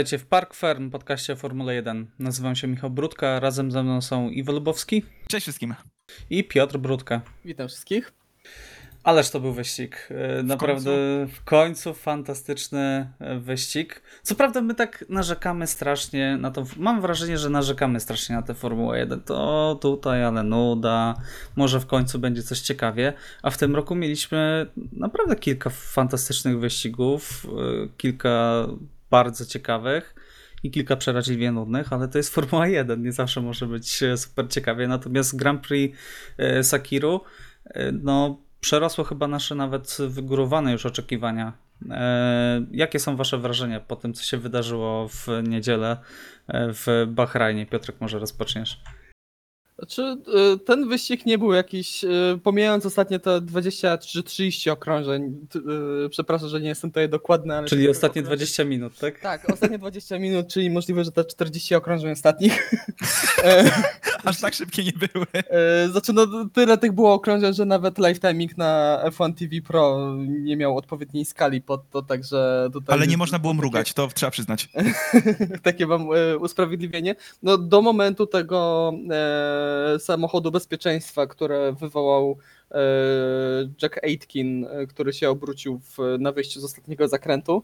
Witajcie w Park Firm, podcaście o Formule 1. Nazywam się Michał Brudka, razem ze mną są Iwo Lubowski Cześć wszystkim. i Piotr Brudka. Witam wszystkich. Ależ to był wyścig. E, Naprawdę w końcu fantastyczny e, wyścig. Co prawda my tak narzekamy strasznie na to. Mam wrażenie, że narzekamy strasznie na tę Formułę 1. To tutaj, ale nuda. Może w końcu będzie coś ciekawie. A w tym roku mieliśmy naprawdę kilka fantastycznych wyścigów. e, Kilka bardzo ciekawych. I kilka przeraźliwie nudnych, ale to jest Formuła 1, nie zawsze może być e, super ciekawie. Natomiast Grand Prix e, Sakiru, e, no przerosło chyba nasze nawet wygórowane już oczekiwania. Jakie są Wasze wrażenia po tym, co się wydarzyło w niedzielę w Bahrajnie? Piotrek, może rozpoczniesz. Znaczy, y, ten wyścig nie był jakiś, y, pomijając ostatnie te 20 czy 30 okrążeń, y, przepraszam, że nie jestem tutaj dokładny, ale... Czyli ostatnie okrążeń- 20 minut, tak? Tak, ostatnie 20 minut, czyli możliwe, że te 40 okrążeń ostatnich. E, Aż tak szybkie nie były. e, Znaczy, no tyle tych było okrążeń, że nawet live timing na F1 TV Pro nie miał odpowiedniej skali pod to, także tutaj... Ale nie można było mrugać, to trzeba przyznać. takie mam e, usprawiedliwienie. No, do momentu tego e, samochodu bezpieczeństwa, które wywołał e, Jack Aitken, e, który się obrócił w, na wyjściu z ostatniego zakrętu.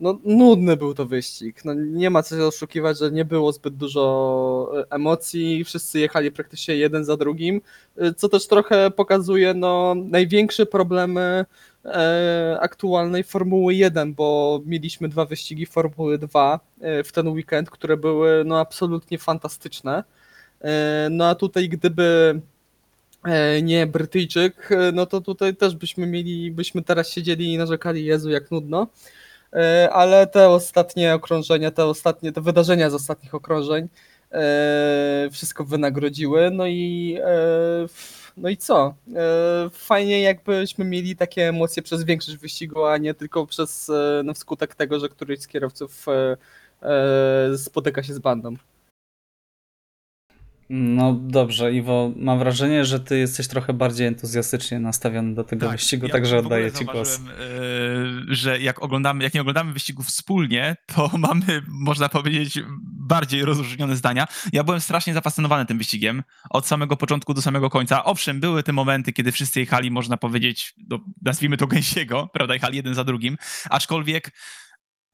No, nudny był to wyścig. No, nie ma co się oszukiwać, że nie było zbyt dużo e, emocji. Wszyscy jechali praktycznie jeden za drugim, co też trochę pokazuje no, największe problemy aktualnej Formuły 1, bo mieliśmy dwa wyścigi Formuły 2 e, w ten weekend, które były no absolutnie fantastyczne. E, No a tutaj gdyby e, nie Brytyjczyk, e, no to tutaj też byśmy mieli, byśmy teraz siedzieli i narzekali, Jezu, jak nudno. Ale te ostatnie okrążenia, te ostatnie, te wydarzenia z ostatnich okrążeń wszystko wynagrodziły. No i no i co? Fajnie jakbyśmy mieli takie emocje przez większość wyścigu, a nie tylko przez no, wskutek tego, że któryś z kierowców spotyka się z bandą. No dobrze, Iwo, mam wrażenie, że Ty jesteś trochę bardziej entuzjastycznie nastawiony do tego wyścigu, ja także oddaję Ci głos. e, że jak oglądamy, jak nie oglądamy wyścigów wspólnie, to mamy, można powiedzieć, bardziej rozróżnione zdania. Ja byłem strasznie zafascynowany tym wyścigiem od samego początku do samego końca. Owszem, były te momenty, kiedy wszyscy jechali, można powiedzieć, no, nazwijmy to gęsiego, prawda, jechali jeden za drugim, aczkolwiek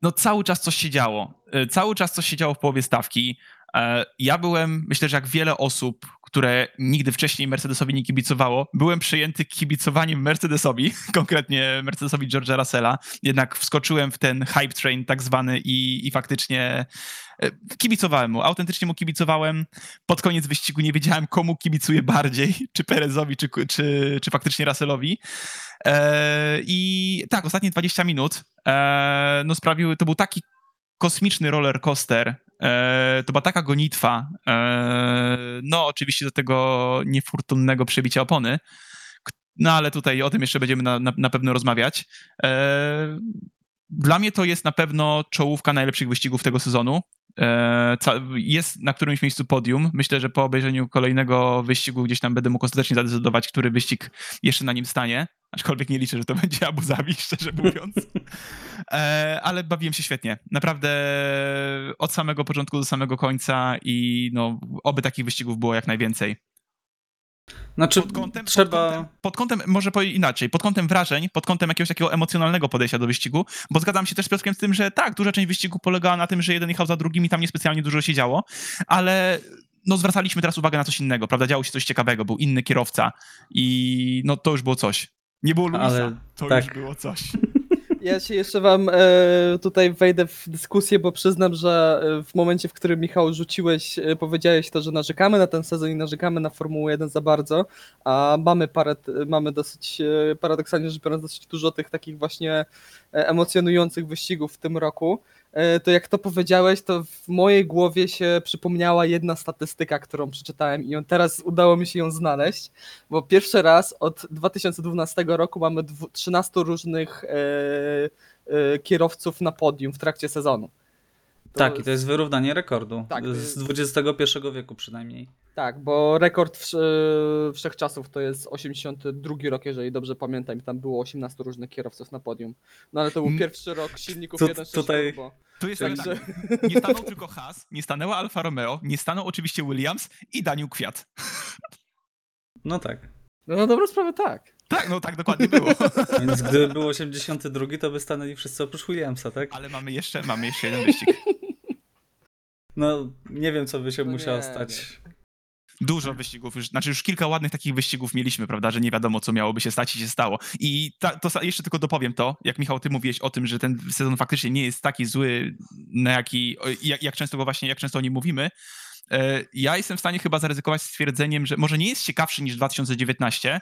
no cały czas coś się działo. E, Cały czas coś się działo w połowie stawki. E, Ja byłem, myślę, że jak wiele osób, które nigdy wcześniej Mercedesowi nie kibicowało, byłem przejęty kibicowaniem Mercedesowi, konkretnie Mercedesowi George'a Russella. Jednak wskoczyłem w ten hype train tak zwany i, i faktycznie e, kibicowałem mu, autentycznie mu kibicowałem. Pod koniec wyścigu nie wiedziałem, komu kibicuję bardziej, czy Perezowi, czy, czy, czy faktycznie Russellowi. E, I tak, ostatnie 20 minut e, no sprawiły, to był taki kosmiczny roller coaster, e, to była taka gonitwa, e, no oczywiście do tego niefortunnego przebicia opony, no ale tutaj o tym jeszcze będziemy na, na, na pewno rozmawiać. E, dla mnie to jest na pewno czołówka najlepszych wyścigów tego sezonu. E, Jest na którymś miejscu podium. Myślę, że po obejrzeniu kolejnego wyścigu gdzieś tam będę mógł ostatecznie zadecydować, który wyścig jeszcze na nim stanie. Aczkolwiek nie liczę, że to będzie Abu Zabi, szczerze mówiąc. E, ale bawiłem się świetnie. Naprawdę od samego początku do samego końca i no, oby takich wyścigów było jak najwięcej. Znaczy, Pod kątem, trzeba... pod, kątem, pod kątem, może powiedzieć inaczej, pod kątem wrażeń, pod kątem jakiegoś takiego emocjonalnego podejścia do wyścigu, bo zgadzam się też z Piotrkiem z tym, że tak, duża część wyścigu polegała na tym, że jeden jechał za drugim i tam niespecjalnie dużo się działo, ale no zwracaliśmy teraz uwagę na coś innego, prawda? Działo się coś ciekawego, był inny kierowca i no to już było coś. Nie było Luisa, Ale to tak. już było coś. Ja się jeszcze wam e, tutaj wejdę w dyskusję, bo przyznam, że e, w momencie, w którym Michał rzuciłeś, e, powiedziałeś to, że narzekamy na ten sezon i narzekamy na Formułę 1 za bardzo, a mamy parę, mamy dosyć, e, paradoksalnie rzecz biorąc, dosyć dużo tych takich właśnie emocjonujących wyścigów w tym roku, to jak to powiedziałeś, to w mojej głowie się przypomniała jedna statystyka, którą przeczytałem i teraz udało mi się ją znaleźć, bo pierwszy raz od 2012 roku mamy dwu, 13 różnych e, e, kierowców na podium w trakcie sezonu. To Tak, i to jest wyrównanie rekordu. Tak, z XXI wieku przynajmniej. Tak, bo rekord wsz- wszechczasów to jest 82 rok, jeżeli dobrze pamiętam, i tam było 18 różnych kierowców na podium. No ale to był Mm. pierwszy rok silników Tu- 1.6 tutaj- turbo. Tu jest tak, nie stanął tylko Haas, nie stanęła Alfa Romeo, nie stanął oczywiście Williams i Daniel Kwiat. No tak. No na dobrą sprawę tak. Tak, no tak dokładnie było. Więc gdyby był 82, to by stanęli wszyscy oprócz Williamsa, tak? Ale mamy jeszcze, mamy jeszcze jeden wyścig. No, nie wiem, co by się No musiało nie, stać. Dużo wyścigów, już, znaczy już kilka ładnych takich wyścigów mieliśmy, prawda, że nie wiadomo, co miałoby się stać i się stało. I ta, to jeszcze tylko dopowiem to, jak Michał, ty mówiłeś o tym, że ten sezon faktycznie nie jest taki zły, na jaki, jak, jak często go właśnie, jak często o nim mówimy. E, Ja jestem w stanie chyba zaryzykować stwierdzeniem, że może nie jest ciekawszy niż 2019,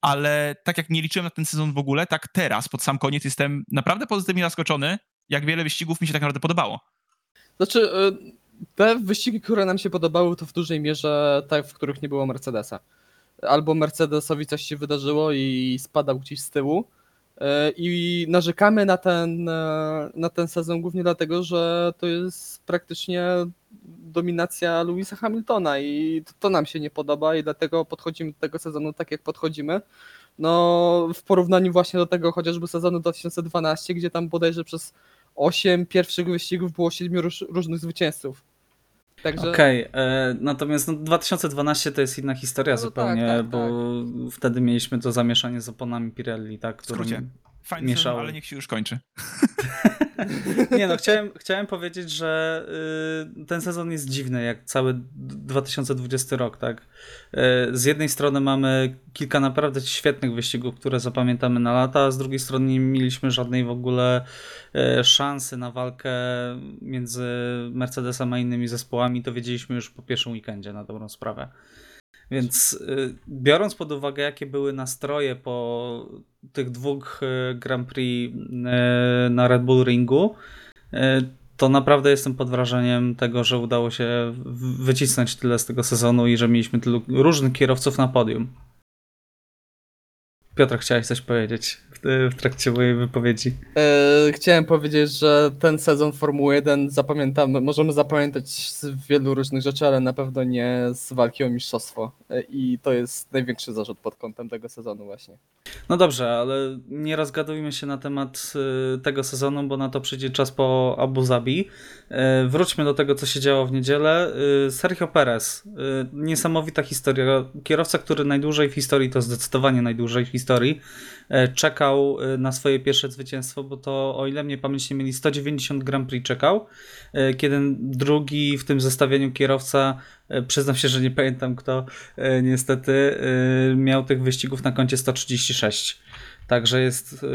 ale tak jak nie liczyłem na ten sezon w ogóle, tak teraz, pod sam koniec, jestem naprawdę pozytywnie zaskoczony, jak wiele wyścigów mi się tak naprawdę podobało. Znaczy, y, te wyścigi, które nam się podobały, to w dużej mierze te, w których nie było Mercedesa. Albo Mercedesowi coś się wydarzyło i spadał gdzieś z tyłu. y, I narzekamy na ten, y, na ten sezon głównie dlatego, że to jest praktycznie dominacja Louisa Hamiltona i to, to nam się nie podoba i dlatego podchodzimy do tego sezonu tak, jak podchodzimy. No, w porównaniu właśnie do tego chociażby sezonu 2012, gdzie tam bodajże przez 8 pierwszych wyścigów było 7 róż, różnych zwycięzców. Także Okej, e, natomiast no, 2012 to jest inna historia No tak, zupełnie, tak, bo wtedy mieliśmy to zamieszanie z oponami Pirelli, tak? W skrócie. Którym... Fajny Mieszało. ale niech się już kończy. Nie no, chciałem, chciałem powiedzieć, że y, ten sezon jest dziwny, jak cały d- 2020 rok, tak? Y, z jednej strony mamy kilka naprawdę świetnych wyścigów, które zapamiętamy na lata, a z drugiej strony nie mieliśmy żadnej w ogóle y, szansy na walkę między Mercedesem a innymi zespołami. To wiedzieliśmy już po pierwszym weekendzie, na dobrą sprawę. Więc y, biorąc pod uwagę, jakie były nastroje po tych dwóch y, Grand Prix y, na Red Bull Ringu, to naprawdę jestem pod wrażeniem tego, że udało się wycisnąć tyle z tego sezonu i że mieliśmy tylu różnych kierowców na podium. Piotr, chciałeś coś powiedzieć w, w trakcie mojej wypowiedzi. e, chciałem powiedzieć, że ten sezon Formuły 1 zapamiętamy, możemy zapamiętać z wielu różnych rzeczy, ale na pewno nie z walki o mistrzostwo. E, I to jest największy zarzut pod kątem tego sezonu właśnie. No dobrze, ale nie rozgadujmy się na temat y, tego sezonu, bo na to przyjdzie czas po Abu Zabi. Wróćmy do tego, co się działo w niedzielę. Sergio Perez. Niesamowita historia. Kierowca, który najdłużej w historii, to zdecydowanie najdłużej w historii, y, czekał y, na swoje pierwsze zwycięstwo, bo to, o ile mnie pamięć nie mieli, 190 Grand Prix czekał, y, kiedy drugi w tym zestawieniu kierowca, przyznam się, że nie pamiętam kto, niestety, miał tych wyścigów na koncie 136. Także jest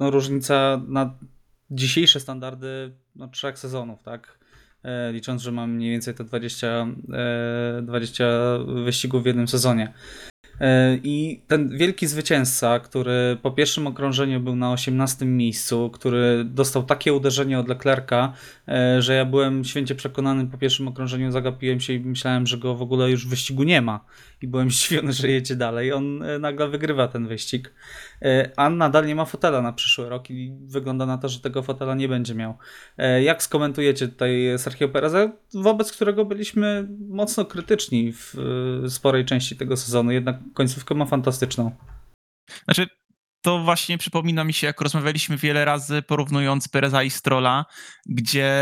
no, różnica na dzisiejsze standardy no, trzech sezonów, tak? E, Licząc, że mam mniej więcej te 20, e, 20 wyścigów w jednym sezonie. E, I ten wielki zwycięzca, który po pierwszym okrążeniu był na 18 miejscu, który dostał takie uderzenie od Leclerca, e, że ja byłem święcie przekonany po pierwszym okrążeniu, zagapiłem się i myślałem, że go w ogóle już w wyścigu nie ma. I byłem zdziwiony, że jedzie dalej. On e, nagle wygrywa ten wyścig. E, A nadal nie ma fotela na przyszły rok i wygląda na to, że tego fotela nie będzie miał. E, Jak skomentujecie tutaj Sergio Pereza, wobec którego byliśmy mocno krytyczni w e, sporej części tego sezonu, jednak końcówkę ma fantastyczną. Znaczy, to właśnie przypomina mi się, jak rozmawialiśmy wiele razy, porównując Pereza i Strola, gdzie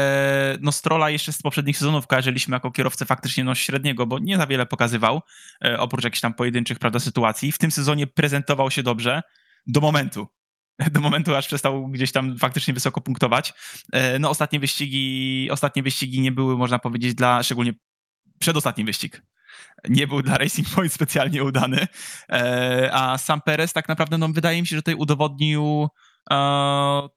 no Strola jeszcze z poprzednich sezonów kojarzyliśmy jako kierowcę faktycznie no średniego, bo nie za wiele pokazywał, oprócz jakichś tam pojedynczych prawda, sytuacji. W tym sezonie prezentował się dobrze do momentu. Do momentu, aż przestał gdzieś tam faktycznie wysoko punktować. E, No ostatnie wyścigi, ostatnie wyścigi nie były, można powiedzieć, dla, szczególnie przedostatni wyścig, nie był dla Racing Point specjalnie udany, E, a sam Perez tak naprawdę, no wydaje mi się, że tutaj udowodnił e,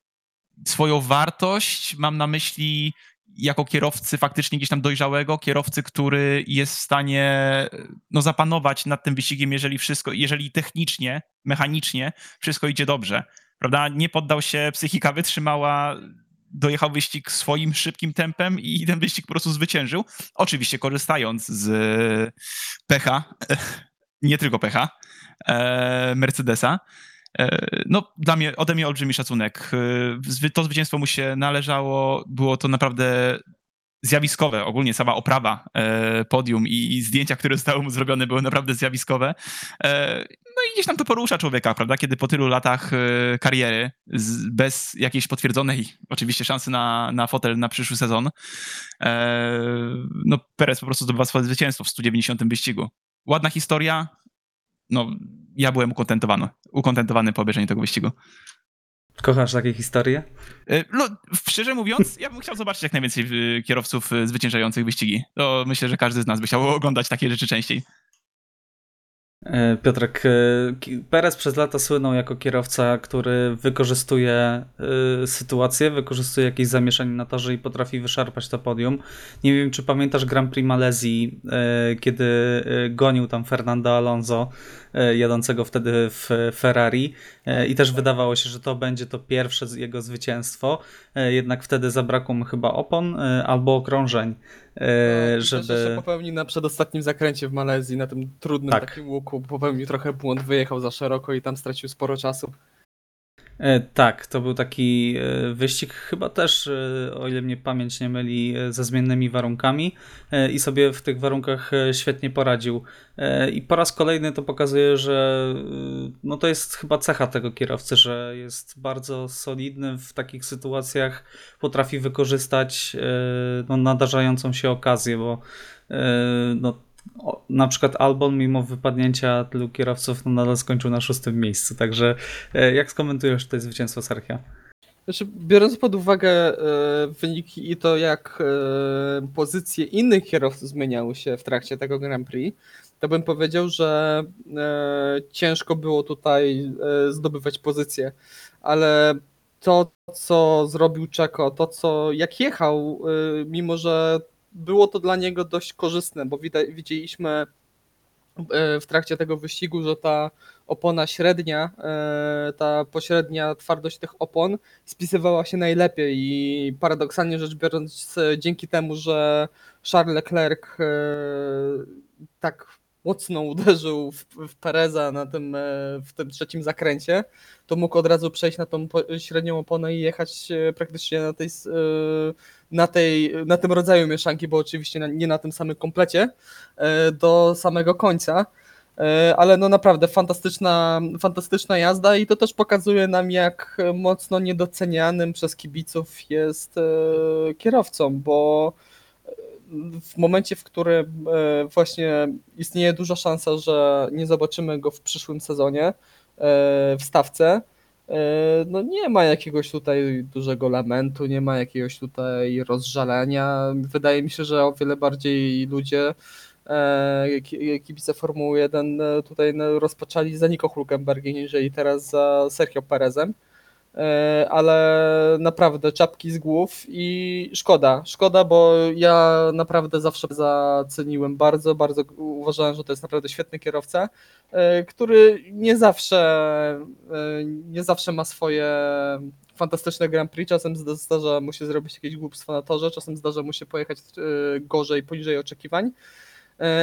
swoją wartość. Mam na myśli jako kierowcy faktycznie gdzieś tam dojrzałego, kierowcy, który jest w stanie no, zapanować nad tym wyścigiem, jeżeli wszystko, jeżeli technicznie, mechanicznie wszystko idzie dobrze. Prawda? Nie poddał się, psychika wytrzymała, dojechał wyścig swoim szybkim tempem i ten wyścig po prostu zwyciężył. Oczywiście korzystając z pecha, nie tylko pecha, e, Mercedesa. E, No, dla mnie, ode mnie olbrzymi szacunek. E, To zwycięstwo mu się należało. Było to naprawdę zjawiskowe. Ogólnie sama oprawa e, podium i, zdjęcia, które zostały mu zrobione, były naprawdę zjawiskowe. No i gdzieś tam to porusza człowieka, prawda? Kiedy po tylu latach kariery, bez jakiejś potwierdzonej oczywiście szansy na, na fotel na przyszły sezon, no Perez po prostu zdobywa swoje zwycięstwo w 190 wyścigu. Ładna historia. No, ja byłem ukontentowany, ukontentowany po obejrzeniu tego wyścigu. Kochasz takie historie? E, no, szczerze mówiąc, ja bym chciał zobaczyć jak najwięcej e, kierowców e, zwyciężających wyścigi. To myślę, że każdy z nas by chciał oglądać takie rzeczy częściej. Piotrek, Perez przez lata słynął jako kierowca, który wykorzystuje sytuację, wykorzystuje jakieś zamieszanie na torze i potrafi wyszarpać to podium. Nie wiem, czy pamiętasz Grand Prix Malezji, kiedy gonił tam Fernando Alonso, jadącego wtedy w Ferrari i też wydawało się, że to będzie to pierwsze jego zwycięstwo, jednak wtedy zabrakło mu chyba opon albo okrążeń. No, żeby... Też popełnił na przedostatnim zakręcie w Malezji, na tym trudnym tak. takim łuku, popełnił trochę błąd, wyjechał za szeroko i tam stracił sporo czasu. E, tak, to był taki e, wyścig, chyba też, e, o ile mnie pamięć nie myli, ze zmiennymi warunkami i sobie w tych warunkach świetnie poradził. I po raz kolejny to pokazuje, że no to jest chyba cecha tego kierowcy, że jest bardzo solidny w takich sytuacjach, potrafi wykorzystać no, nadarzającą się okazję, bo no, na przykład Albon mimo wypadnięcia tylu kierowców no nadal skończył na szóstym miejscu, także e, jak skomentujesz to zwycięstwo Serchia? Znaczy, biorąc pod uwagę e, wyniki i to jak e, pozycje innych kierowców zmieniały się w trakcie tego Grand Prix, to bym powiedział, że ciężko było tutaj zdobywać pozycje, ale to, co zrobił Czeko, to, co jak jechał, mimo że było to dla niego dość korzystne, bo widzieliśmy e, w trakcie tego wyścigu, że ta opona średnia, e, ta pośrednia twardość tych opon spisywała się najlepiej i paradoksalnie rzecz biorąc dzięki temu, że Charles Leclerc e, tak mocno uderzył w, w Pereza na tym, e, w tym trzecim zakręcie, to mógł od razu przejść na tą średnią oponę i jechać e, praktycznie na tej, e, na tej na tym rodzaju mieszanki, bo oczywiście nie na tym samym komplecie, do samego końca. Ale no naprawdę fantastyczna, fantastyczna jazda i to też pokazuje nam, jak mocno niedocenianym przez kibiców jest kierowcą, bo w momencie, w którym e, właśnie istnieje duża szansa, że nie zobaczymy go w przyszłym sezonie e, w stawce, e, no nie ma jakiegoś tutaj dużego lamentu, nie ma jakiegoś tutaj rozżalenia. Wydaje mi się, że o wiele bardziej ludzie, kibice Formuły 1 tutaj rozpoczęli za Nico Hulkenbergiem, niżeli teraz za Sergio Perezem. E, ale naprawdę czapki z głów i szkoda, szkoda, bo ja naprawdę zawsze zaceniłem bardzo, bardzo uważałem, że to jest naprawdę świetny kierowca, e, który nie zawsze, e, nie zawsze ma swoje fantastyczne Grand Prix, czasem zdarza mu się zrobić jakieś głupstwo na torze, czasem zdarza mu się pojechać gorzej, poniżej oczekiwań,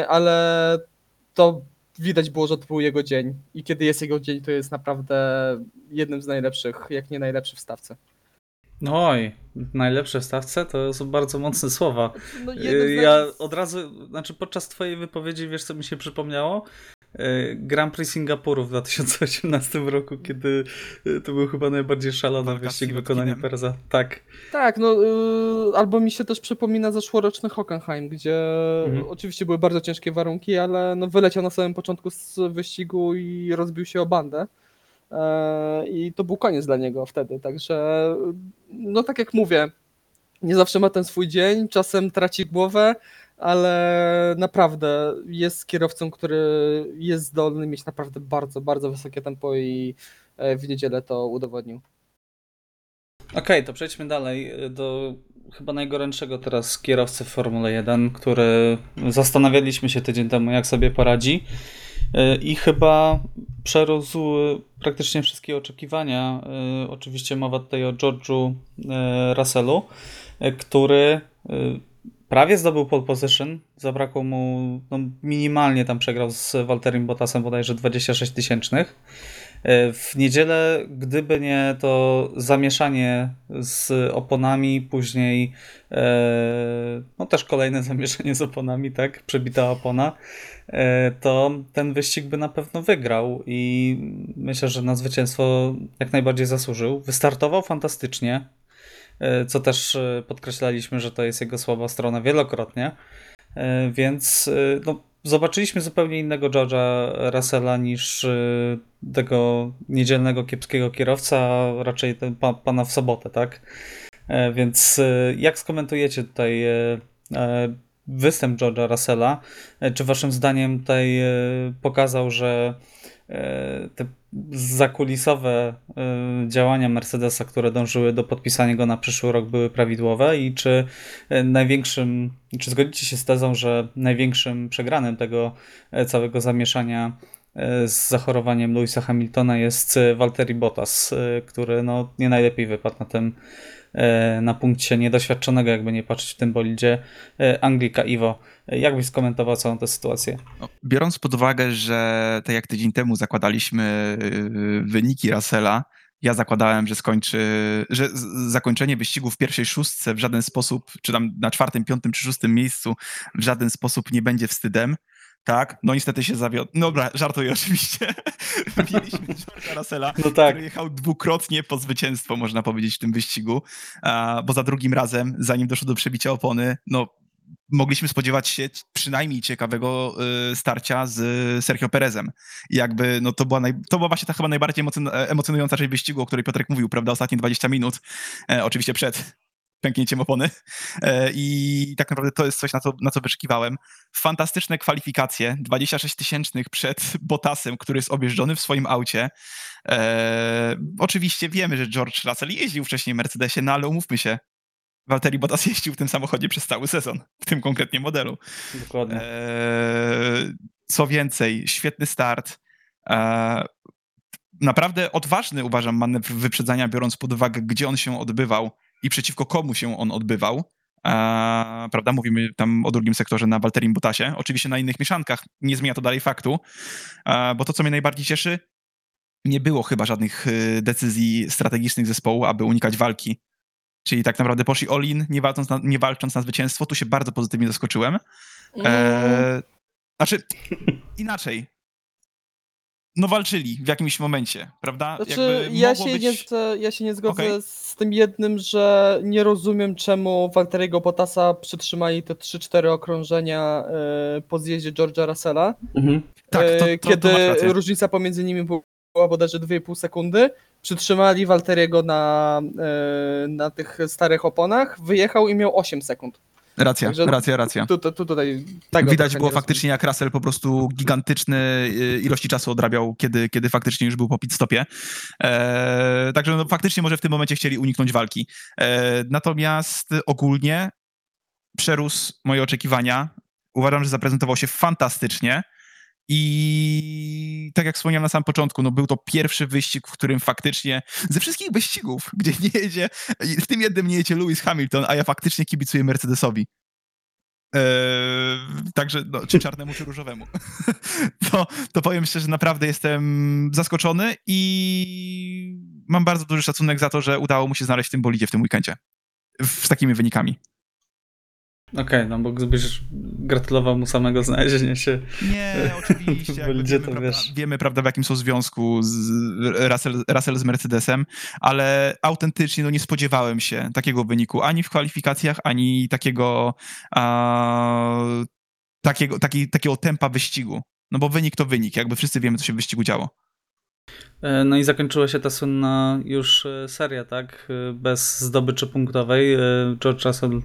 ale to widać było, że to był jego dzień. I kiedy jest jego dzień, to jest naprawdę jednym z najlepszych, jak nie najlepszy w stawce. No oj, najlepsze w stawce to są bardzo mocne słowa. No, ja od razu, znaczy podczas twojej wypowiedzi, wiesz co mi się przypomniało? E, Grand Prix Singapuru w 2018 roku, kiedy e, to był chyba najbardziej szalony wyścig wykonania Pereza. Tak. Tak, no y, albo mi się też przypomina zeszłoroczny Hockenheim, gdzie mhm. oczywiście były bardzo ciężkie warunki, ale no wyleciał na samym początku z wyścigu i rozbił się o bandę. E, I to był koniec dla niego wtedy, także no tak jak mówię, nie zawsze ma ten swój dzień, czasem traci głowę, ale naprawdę jest kierowcą, który jest zdolny mieć naprawdę bardzo, bardzo wysokie tempo i e, w niedzielę to udowodnił. Okej, okay, to przejdźmy dalej do chyba najgorętszego teraz kierowcy w Formule 1, który zastanawialiśmy się tydzień temu, jak sobie poradzi i chyba przerósł praktycznie wszystkie oczekiwania. E, oczywiście mowa tutaj o George'u e, Russellu, który prawie zdobył pole position, zabrakło mu, no minimalnie tam przegrał z Walterim Bottasem bodajże 26 tysięcznych. E, w niedzielę, gdyby nie to zamieszanie z oponami, później e, no też kolejne zamieszanie z oponami, tak, przebita opona, e, to ten wyścig by na pewno wygrał i myślę, że na zwycięstwo jak najbardziej zasłużył. Wystartował fantastycznie, co też podkreślaliśmy, że to jest jego słaba strona wielokrotnie, więc no, zobaczyliśmy zupełnie innego George'a Russella niż tego niedzielnego kiepskiego kierowca, a raczej ten pa, pana w sobotę, tak? E, więc jak skomentujecie tutaj e, e, występ George'a Russella? Czy waszym zdaniem tutaj pokazał, że te zakulisowe y, działania Mercedesa, które dążyły do podpisania go na przyszły rok, były prawidłowe i czy y, największym, czy zgodzicie się z tezą, że największym przegranym tego całego zamieszania z zachorowaniem Louisa Hamiltona jest Valtteri Bottas, który no, nie najlepiej wypadł na tym na punkcie niedoświadczonego, jakby nie patrzeć w tym bolidzie, Anglika Iwo. Jak byś skomentował całą tę sytuację? No, biorąc pod uwagę, że tak jak tydzień temu zakładaliśmy wyniki Russella, ja zakładałem, że skończy, że zakończenie wyścigu w pierwszej szóstce w żaden sposób, czy tam na czwartym, piątym czy szóstym miejscu w żaden sposób nie będzie wstydem. Tak, no niestety się zawiodł. No dobra, żartuję oczywiście. Mieliśmy George'a Russella, no tak. który jechał dwukrotnie po zwycięstwo, można powiedzieć, w tym wyścigu, bo za drugim razem, zanim doszło do przebicia opony, no mogliśmy spodziewać się przynajmniej ciekawego y, starcia z Sergio Perezem. I jakby, no to była, naj, to była właśnie ta chyba najbardziej emocjonująca część wyścigu, o której Piotrek mówił, prawda, ostatnie 20 minut, e, oczywiście przed pęknięciem opony. E, I tak naprawdę to jest coś, na co, na co wyczekiwałem. Fantastyczne kwalifikacje, 26 tysięcznych przed Bottasem, który jest objeżdżony w swoim aucie. E, oczywiście wiemy, że George Russell jeździł wcześniej w Mercedesie, no ale umówmy się, Walteri Bottas jeździł w tym samochodzie przez cały sezon, w tym konkretnie modelu. Dokładnie. Eee, co więcej, świetny start. Eee, naprawdę odważny uważam manewr wyprzedzania, biorąc pod uwagę, gdzie on się odbywał i przeciwko komu się on odbywał. Prawda, mówimy tam o drugim sektorze na Walterim Bottasie. Oczywiście na innych mieszankach nie zmienia to dalej faktu, bo to, co mnie najbardziej cieszy, nie było chyba żadnych y, decyzji strategicznych zespołu, aby unikać walki Czyli tak naprawdę poszli all-in, nie walcząc, na, nie walcząc na zwycięstwo. Tu się bardzo pozytywnie zaskoczyłem. E, znaczy, inaczej. No walczyli w jakimś momencie, prawda? Znaczy, ja się, być... nie, ja się nie zgodzę okay. z tym jednym, że nie rozumiem, czemu Walteriego Bottasa przytrzymali te 3-4 okrążenia e, po zjeździe George'a Russella. Mhm. Tak, to, to, kiedy to różnica pomiędzy nimi była bodajże 2,5 sekundy, przytrzymali Walteriego na, e, na tych starych oponach, wyjechał i miał 8 sekund. Racja, Także racja, racja. Tu, tu, tu tutaj Widać było faktycznie, jak Russell po prostu gigantyczne e, ilości czasu odrabiał, kiedy, kiedy faktycznie już był po pit stopie. E, także no, faktycznie może w tym momencie chcieli uniknąć walki. E, natomiast ogólnie przerósł moje oczekiwania. Uważam, że zaprezentował się fantastycznie. I tak jak wspomniałem na samym początku, no był to pierwszy wyścig, w którym faktycznie ze wszystkich wyścigów, gdzie nie jedzie, w tym jednym nie jedzie Lewis Hamilton, a ja faktycznie kibicuję Mercedesowi. Eee, także, no, czy czarnemu, czy różowemu. to, to powiem szczerze, naprawdę jestem zaskoczony i mam bardzo duży szacunek za to, że udało mu się znaleźć w tym bolidzie w tym weekendzie. W, z takimi wynikami. Okej, okay, no bo gdybyś gratulował mu samego znalezienia się. Nie, oczywiście. wiemy, to prawda, wiesz. wiemy, prawda, w jakim są związku z Russell, Russell z Mercedesem, ale autentycznie no, nie spodziewałem się takiego wyniku ani w kwalifikacjach, ani takiego, a, takiego, taki, takiego tempa wyścigu. No bo wynik to wynik, jakby wszyscy wiemy, co się w wyścigu działo. E, no i zakończyła się ta słynna już e, seria, tak? E, bez zdobyczy punktowej. George Russell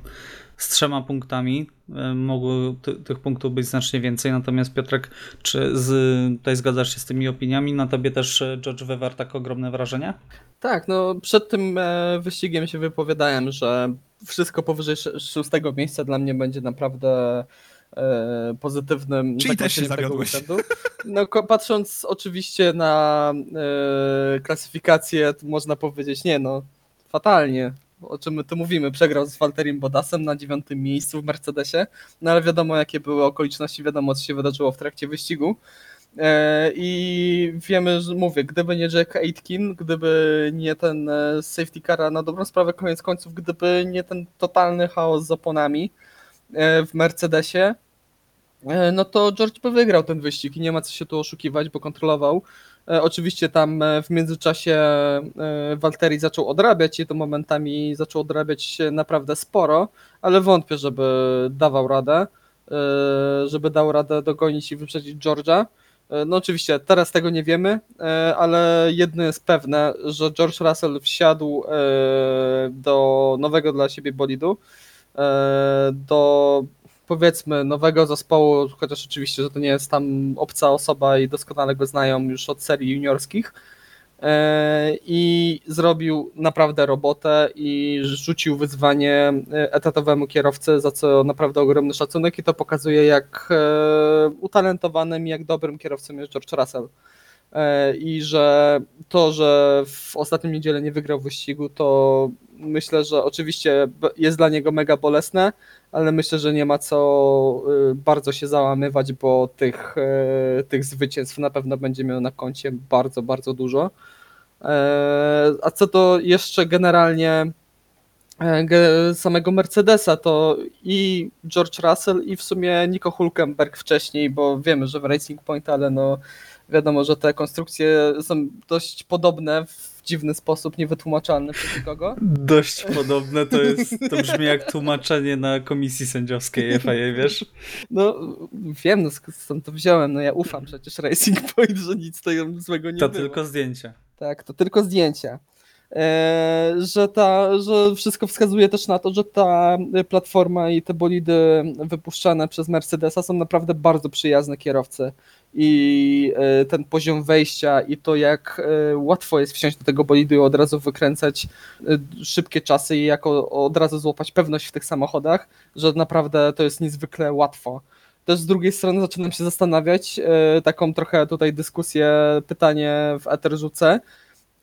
z trzema punktami. E, mogło tych punktów być znacznie więcej. Natomiast Piotrek, czy z, tutaj zgadzasz się z tymi opiniami? Na tobie też e, George wywarł tak ogromne wrażenie? Tak, no przed tym e, wyścigiem się wypowiadałem, że wszystko powyżej szóstego miejsca dla mnie będzie naprawdę pozytywnym Czyli też się zawiodłeś. No, patrząc oczywiście na klasyfikację, można powiedzieć, nie no, fatalnie o czym my tu mówimy, przegrał z Walterim Bodasem na dziewiątym miejscu w Mercedesie, no ale wiadomo jakie były okoliczności, wiadomo co się wydarzyło w trakcie wyścigu. E, I wiemy, że mówię, gdyby nie Jack Aitken, gdyby nie ten e, safety car, na dobrą sprawę koniec końców, gdyby nie ten totalny chaos z oponami e, w Mercedesie, no to George by wygrał ten wyścig i nie ma co się tu oszukiwać, bo kontrolował. E, Oczywiście tam e, w międzyczasie e, Walteri zaczął odrabiać i to momentami zaczął odrabiać naprawdę sporo, ale wątpię, żeby dawał radę, żeby dał radę dogonić i wyprzedzić George'a. No oczywiście teraz tego nie wiemy, ale jedno jest pewne, że George Russell wsiadł do nowego dla siebie bolidu, do powiedzmy nowego zespołu, chociaż oczywiście, że to nie jest tam obca osoba i doskonale go znają już od serii juniorskich. E, I zrobił naprawdę robotę i rzucił wyzwanie e, etatowemu kierowcy, za co naprawdę ogromny szacunek i to pokazuje jak e, utalentowanym, jak dobrym kierowcą jest George Russell. I że to, że w ostatnią niedzielę nie wygrał wyścigu, to myślę, że oczywiście jest dla niego mega bolesne, ale myślę, że nie ma co y, bardzo się załamywać, bo tych, e, tych zwycięstw na pewno będzie miał na koncie bardzo, bardzo dużo. E, A co do jeszcze generalnie e, samego Mercedesa, to i George Russell i w sumie Nico Hulkenberg wcześniej, bo wiemy, że w Racing Point, ale no wiadomo, że te konstrukcje są dość podobne w dziwny sposób, niewytłumaczalny przez nikogo. Dość podobne to jest, to brzmi jak tłumaczenie na komisji sędziowskiej FIA, wiesz? No wiem, no stąd to wziąłem, no ja ufam przecież Racing Point, że nic tego złego nie To było. tylko zdjęcie. Tak, to tylko zdjęcia. E, że, ta, że wszystko wskazuje też na to, że ta platforma i te bolidy wypuszczane przez Mercedesa są naprawdę bardzo przyjazne kierowcy. I e, ten poziom wejścia i to, jak e, łatwo jest wsiąść do tego bolidu i od razu wykręcać e, szybkie czasy i jako od razu złapać pewność w tych samochodach, że naprawdę to jest niezwykle łatwo. Też z drugiej strony zaczynam się zastanawiać, taką trochę tutaj dyskusję, pytanie w eter rzucę,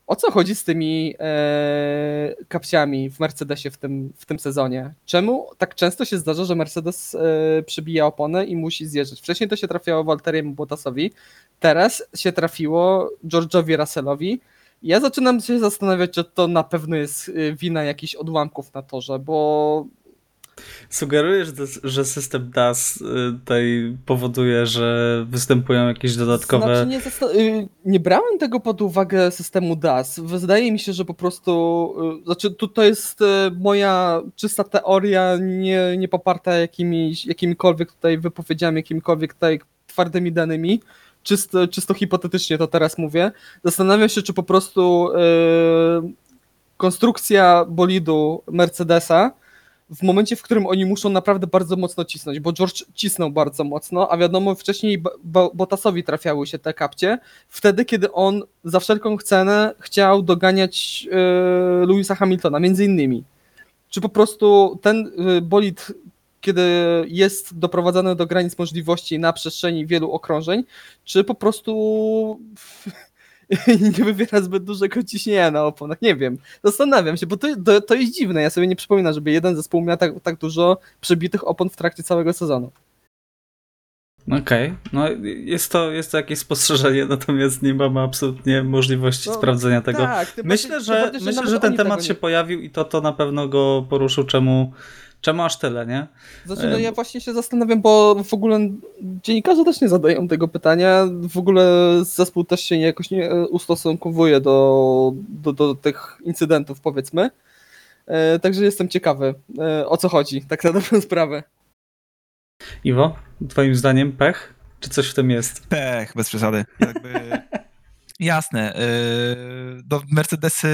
o co chodzi z tymi e, kapciami w Mercedesie w tym, w tym sezonie? Czemu tak często się zdarza, że Mercedes e, przybija oponę i musi zjeżdżać? Wcześniej to się trafiało Walteriemu Bottasowi, teraz się trafiło George'owi Russellowi. Ja zaczynam się zastanawiać, czy to na pewno jest e, wina jakichś odłamków na torze, bo Sugerujesz, że system DAS y, tutaj powoduje, że występują jakieś dodatkowe... Znaczy nie, y, nie brałem tego pod uwagę systemu DAS. Wydaje mi się, że po prostu. y, Znaczy, tu to jest moja czysta teoria, nie, nie poparta jakimiś, jakimikolwiek tutaj wypowiedziami, jakimikolwiek tutaj twardymi danymi. Czysto, czysto hipotetycznie to teraz mówię. Zastanawiam się, czy po prostu y, konstrukcja bolidu Mercedesa w momencie, w którym oni muszą naprawdę bardzo mocno cisnąć, bo George cisnął bardzo mocno, a wiadomo, wcześniej Bo- Bo- Bottasowi trafiały się te kapcie, wtedy, kiedy on za wszelką cenę chciał doganiać e, Louisa Hamiltona, między innymi. Czy po prostu ten e, bolid, kiedy jest doprowadzany do granic możliwości na przestrzeni wielu okrążeń, czy po prostu nie wywiera zbyt dużego ciśnienia na oponach, nie wiem. Zastanawiam się, bo to, to, to jest dziwne. Ja sobie nie przypominam, żeby jeden zespół miał tak, tak dużo przebitych opon w trakcie całego sezonu. Okej, no jest to, jest to jakieś spostrzeżenie, natomiast nie mamy absolutnie możliwości No, sprawdzenia tego. Tak, Myślę, bardziej- że, bardziej, myślę, że ten temat się nie- pojawił i to, to na pewno go poruszył, czemu, czemu aż tyle, nie? Znaczy, no ja właśnie się zastanawiam, bo w ogóle dziennikarze też nie zadają tego pytania. W ogóle zespół też się jakoś nie e, ustosunkowuje do, do, do tych incydentów, powiedzmy. E, także jestem ciekawy, e, o co chodzi, tak na dobrą sprawę. Iwo, twoim zdaniem pech? Czy coś w tym jest? Pech, bez przesady. Jakby... Jasne. Do Mercedesy,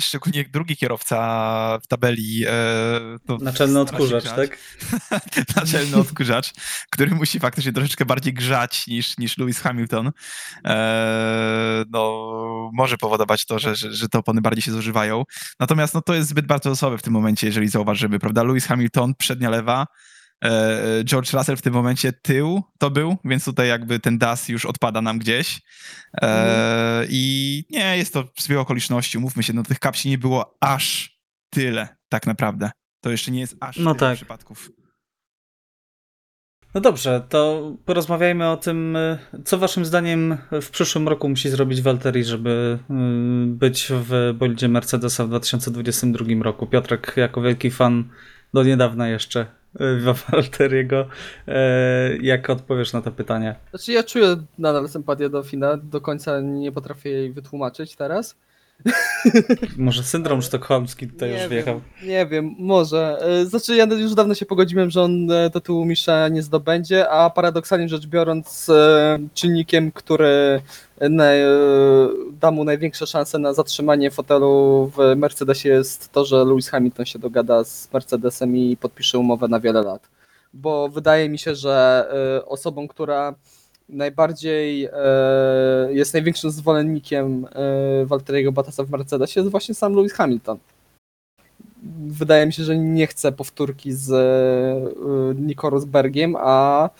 szczególnie drugi kierowca w tabeli. Yy, to Naczelny odkurzacz, tak? Naczelny odkurzacz, który musi faktycznie troszeczkę bardziej grzać niż, niż Lewis Hamilton. Eee, no, może powodować to, że, że, że te opony bardziej się zużywają. Natomiast no, to jest zbyt bardzo osoby w tym momencie, jeżeli zauważymy, prawda? Lewis Hamilton, przednia lewa, e, George Russell w tym momencie tył to był, więc tutaj jakby ten DAS już odpada nam gdzieś. E, I nie, jest to zbieg okoliczności, umówmy się, no tych kapsi nie było aż tyle tak naprawdę. To jeszcze nie jest aż No tyle tak. przypadków. No dobrze, to porozmawiajmy o tym, co waszym zdaniem w przyszłym roku musi zrobić Valtteri, żeby być w bolidzie Mercedesa w 2022 roku. Piotrek, jako wielki fan do niedawna jeszcze Valtteriego, e, jak odpowiesz na to pytanie? Znaczy ja czuję nadal sympatię do Fina, do końca nie potrafię jej wytłumaczyć teraz. Może syndrom sztokholmski tutaj już nie wjechał. Wiem, nie wiem, może. E, Znaczy ja już dawno się pogodziłem, że on e, tytułu mistrza nie zdobędzie, a paradoksalnie rzecz biorąc e, czynnikiem, który da mu największe szanse na zatrzymanie fotelu w Mercedesie jest to, że Lewis Hamilton się dogada z Mercedesem i podpisze umowę na wiele lat. Bo wydaje mi się, że osobą, która najbardziej e, jest największym zwolennikiem e, Valtteriego Bottasa w Mercedesie jest właśnie sam Lewis Hamilton. Wydaje mi się, że nie chce powtórki z e, Nico Rosbergiem, a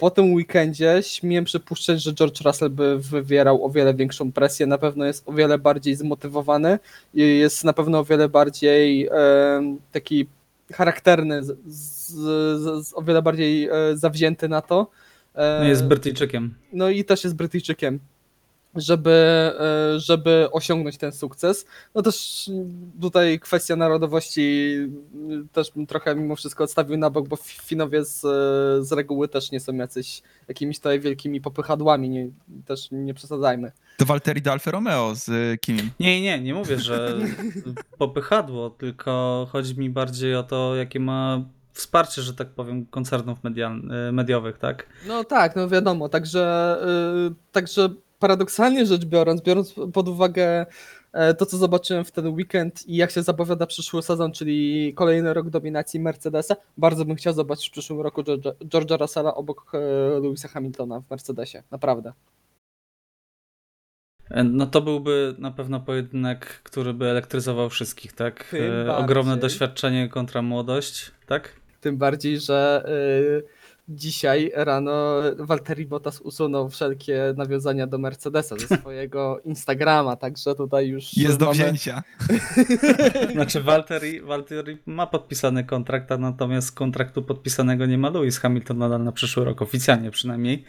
po tym weekendzie śmiem przypuszczać, że George Russell by wywierał o wiele większą presję, na pewno jest o wiele bardziej zmotywowany i jest na pewno o wiele bardziej e, taki charakterny, z, z, z, o wiele bardziej e, zawzięty na to. E, No jest Brytyjczykiem. no i też jest Brytyjczykiem, żeby, e, żeby osiągnąć ten sukces. No też tutaj kwestia narodowości też bym trochę mimo wszystko odstawił na bok, bo Finowie z, z reguły też nie są jacyś jakimiś tutaj wielkimi popychadłami, nie, też nie przesadzajmy. To Valtteri do Alfa Romeo z y, Kimim. Nie, nie, nie mówię, że popychadło, tylko chodzi mi bardziej o to, jakie ma wsparcie, że tak powiem, koncernów y, mediowych, tak? No tak, no wiadomo, także, yy, także paradoksalnie rzecz biorąc, biorąc pod uwagę e, to, co zobaczyłem w ten weekend i jak się zapowiada przyszły sezon, czyli kolejny rok dominacji Mercedesa, bardzo bym chciał zobaczyć w przyszłym roku George'a, Russella obok e, Lewisa Hamiltona w Mercedesie, naprawdę. E, No to byłby na pewno pojedynek, który by elektryzował wszystkich, tak? E, Ogromne doświadczenie kontra młodość, tak? Tym bardziej, że yy, dzisiaj rano Valtteri Bottas usunął wszelkie nawiązania do Mercedesa ze swojego Instagrama, także tutaj już Jest do mamy- wzięcia. Znaczy Valtteri, Valtteri ma podpisany kontrakt, a natomiast kontraktu podpisanego nie ma Lewis Hamilton nadal na przyszły rok, oficjalnie przynajmniej.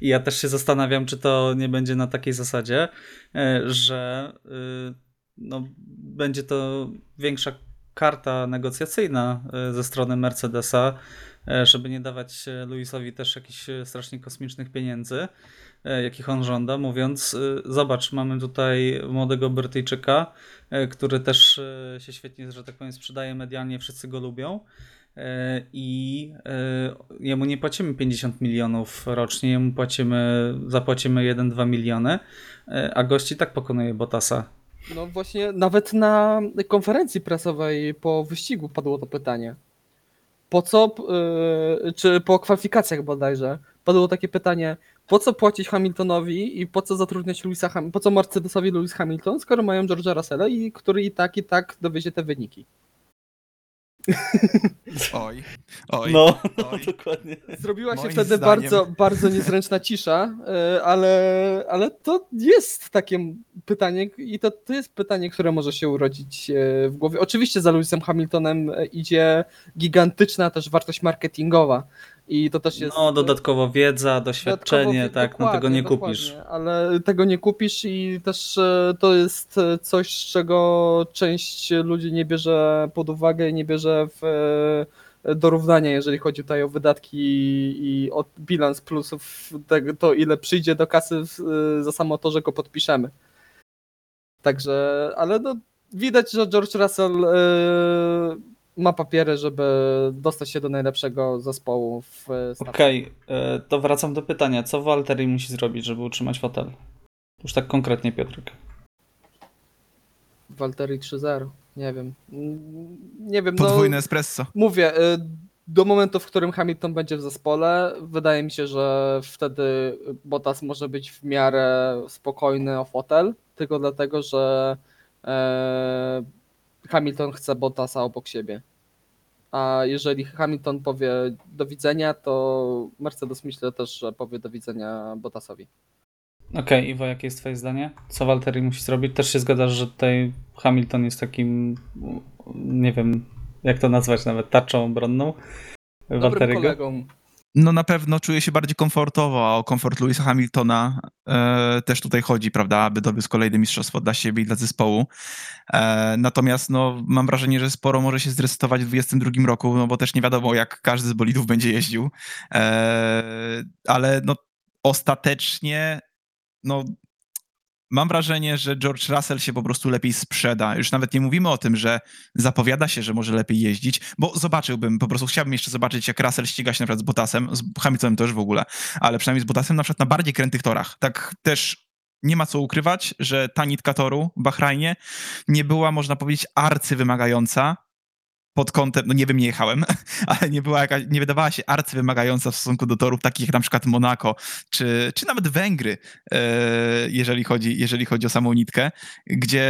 I ja też się zastanawiam, czy to nie będzie na takiej zasadzie, e, że y, no, będzie to większa karta negocjacyjna e, ze strony Mercedesa, e, żeby nie dawać e, Lewisowi też jakichś strasznie kosmicznych pieniędzy, jakich on żąda, mówiąc, zobacz, mamy tutaj młodego Brytyjczyka, który też się świetnie, że tak powiem, sprzedaje medialnie, wszyscy go lubią. I jemu nie płacimy 50 milionów rocznie, jemu płacimy, zapłacimy 1-2 miliony, a gości tak pokonuje Bottasa. No właśnie, nawet na konferencji prasowej po wyścigu padło to pytanie. Po co, yy, czy po kwalifikacjach bodajże, padło takie pytanie, po co płacić Hamiltonowi i po co zatrudniać Ham- po co Mercedesowi Lewis Hamilton, skoro mają George'a Russella, i który i tak, i tak dowiezie te wyniki. Oj, oj, No, oj. dokładnie. Zrobiła się Moim wtedy zdaniem- bardzo, bardzo niezręczna cisza, yy, ale, ale to jest takie pytanie i to, to jest pytanie, które może się urodzić yy, w głowie. Oczywiście za Lewisem Hamiltonem yy, idzie gigantyczna też wartość marketingowa i to też jest... No, dodatkowo wiedza, doświadczenie, Dodatkowo- tak, no tego nie kupisz. Ale tego nie kupisz i też e, to jest e, coś, czego część ludzi nie bierze pod uwagę, nie bierze w dorównanie, jeżeli chodzi tutaj o wydatki i, i o bilans plusów, tego, to ile przyjdzie do kasy za samo to, że go podpiszemy. Także, ale no, widać, że George Russell ma papiery, żeby dostać się do najlepszego zespołu w e. Okej, e, to wracam do pytania. Co Walteri musi zrobić, żeby utrzymać fotel? Już tak konkretnie, Piotrek. Walteri 3-0. Nie wiem. Nie wiem. No, Podwójne espresso. mówię, y, do momentu, w którym Hamilton będzie w zespole, wydaje mi się, że wtedy Bottas może być w miarę spokojny o fotel, tylko dlatego, że e, Hamilton chce Bottasa obok siebie. A jeżeli Hamilton powie do widzenia, to Mercedes myślę też, że powie do widzenia Bottasowi. Okej, Iwo, jakie jest twoje zdanie? Co Walteri musi zrobić? Też się zgadzasz, że tutaj Hamilton jest takim, nie wiem, jak to nazwać nawet, tarczą obronną Dobrym Walteriego? kolegą. No na pewno czuje się bardziej komfortowo, a o komfort Louisa Hamiltona e, też tutaj chodzi, prawda, aby dowiózł kolejne mistrzostwo dla siebie i dla zespołu. E, natomiast no, mam wrażenie, że sporo może się zresetować w 2022 roku, no bo też nie wiadomo, jak każdy z bolidów będzie jeździł. E, ale no, ostatecznie no, mam wrażenie, że George Russell się po prostu lepiej sprzeda. Już nawet nie mówimy o tym, że zapowiada się, że może lepiej jeździć, bo zobaczyłbym, po prostu chciałbym jeszcze zobaczyć, jak Russell ściga się na przykład z Bottasem, z Hamiltonem też w ogóle, ale przynajmniej z Bottasem na przykład na bardziej krętych torach. Tak też nie ma co ukrywać, że ta nitka toru w Bahrajnie nie była, można powiedzieć, arcywymagająca, pod kątem, no nie wiem, nie jechałem, ale nie była jakaś, nie wydawała się arcywymagająca w stosunku do torów takich jak na przykład Monako, czy, czy nawet Węgry, e, jeżeli chodzi, jeżeli chodzi o samą nitkę, gdzie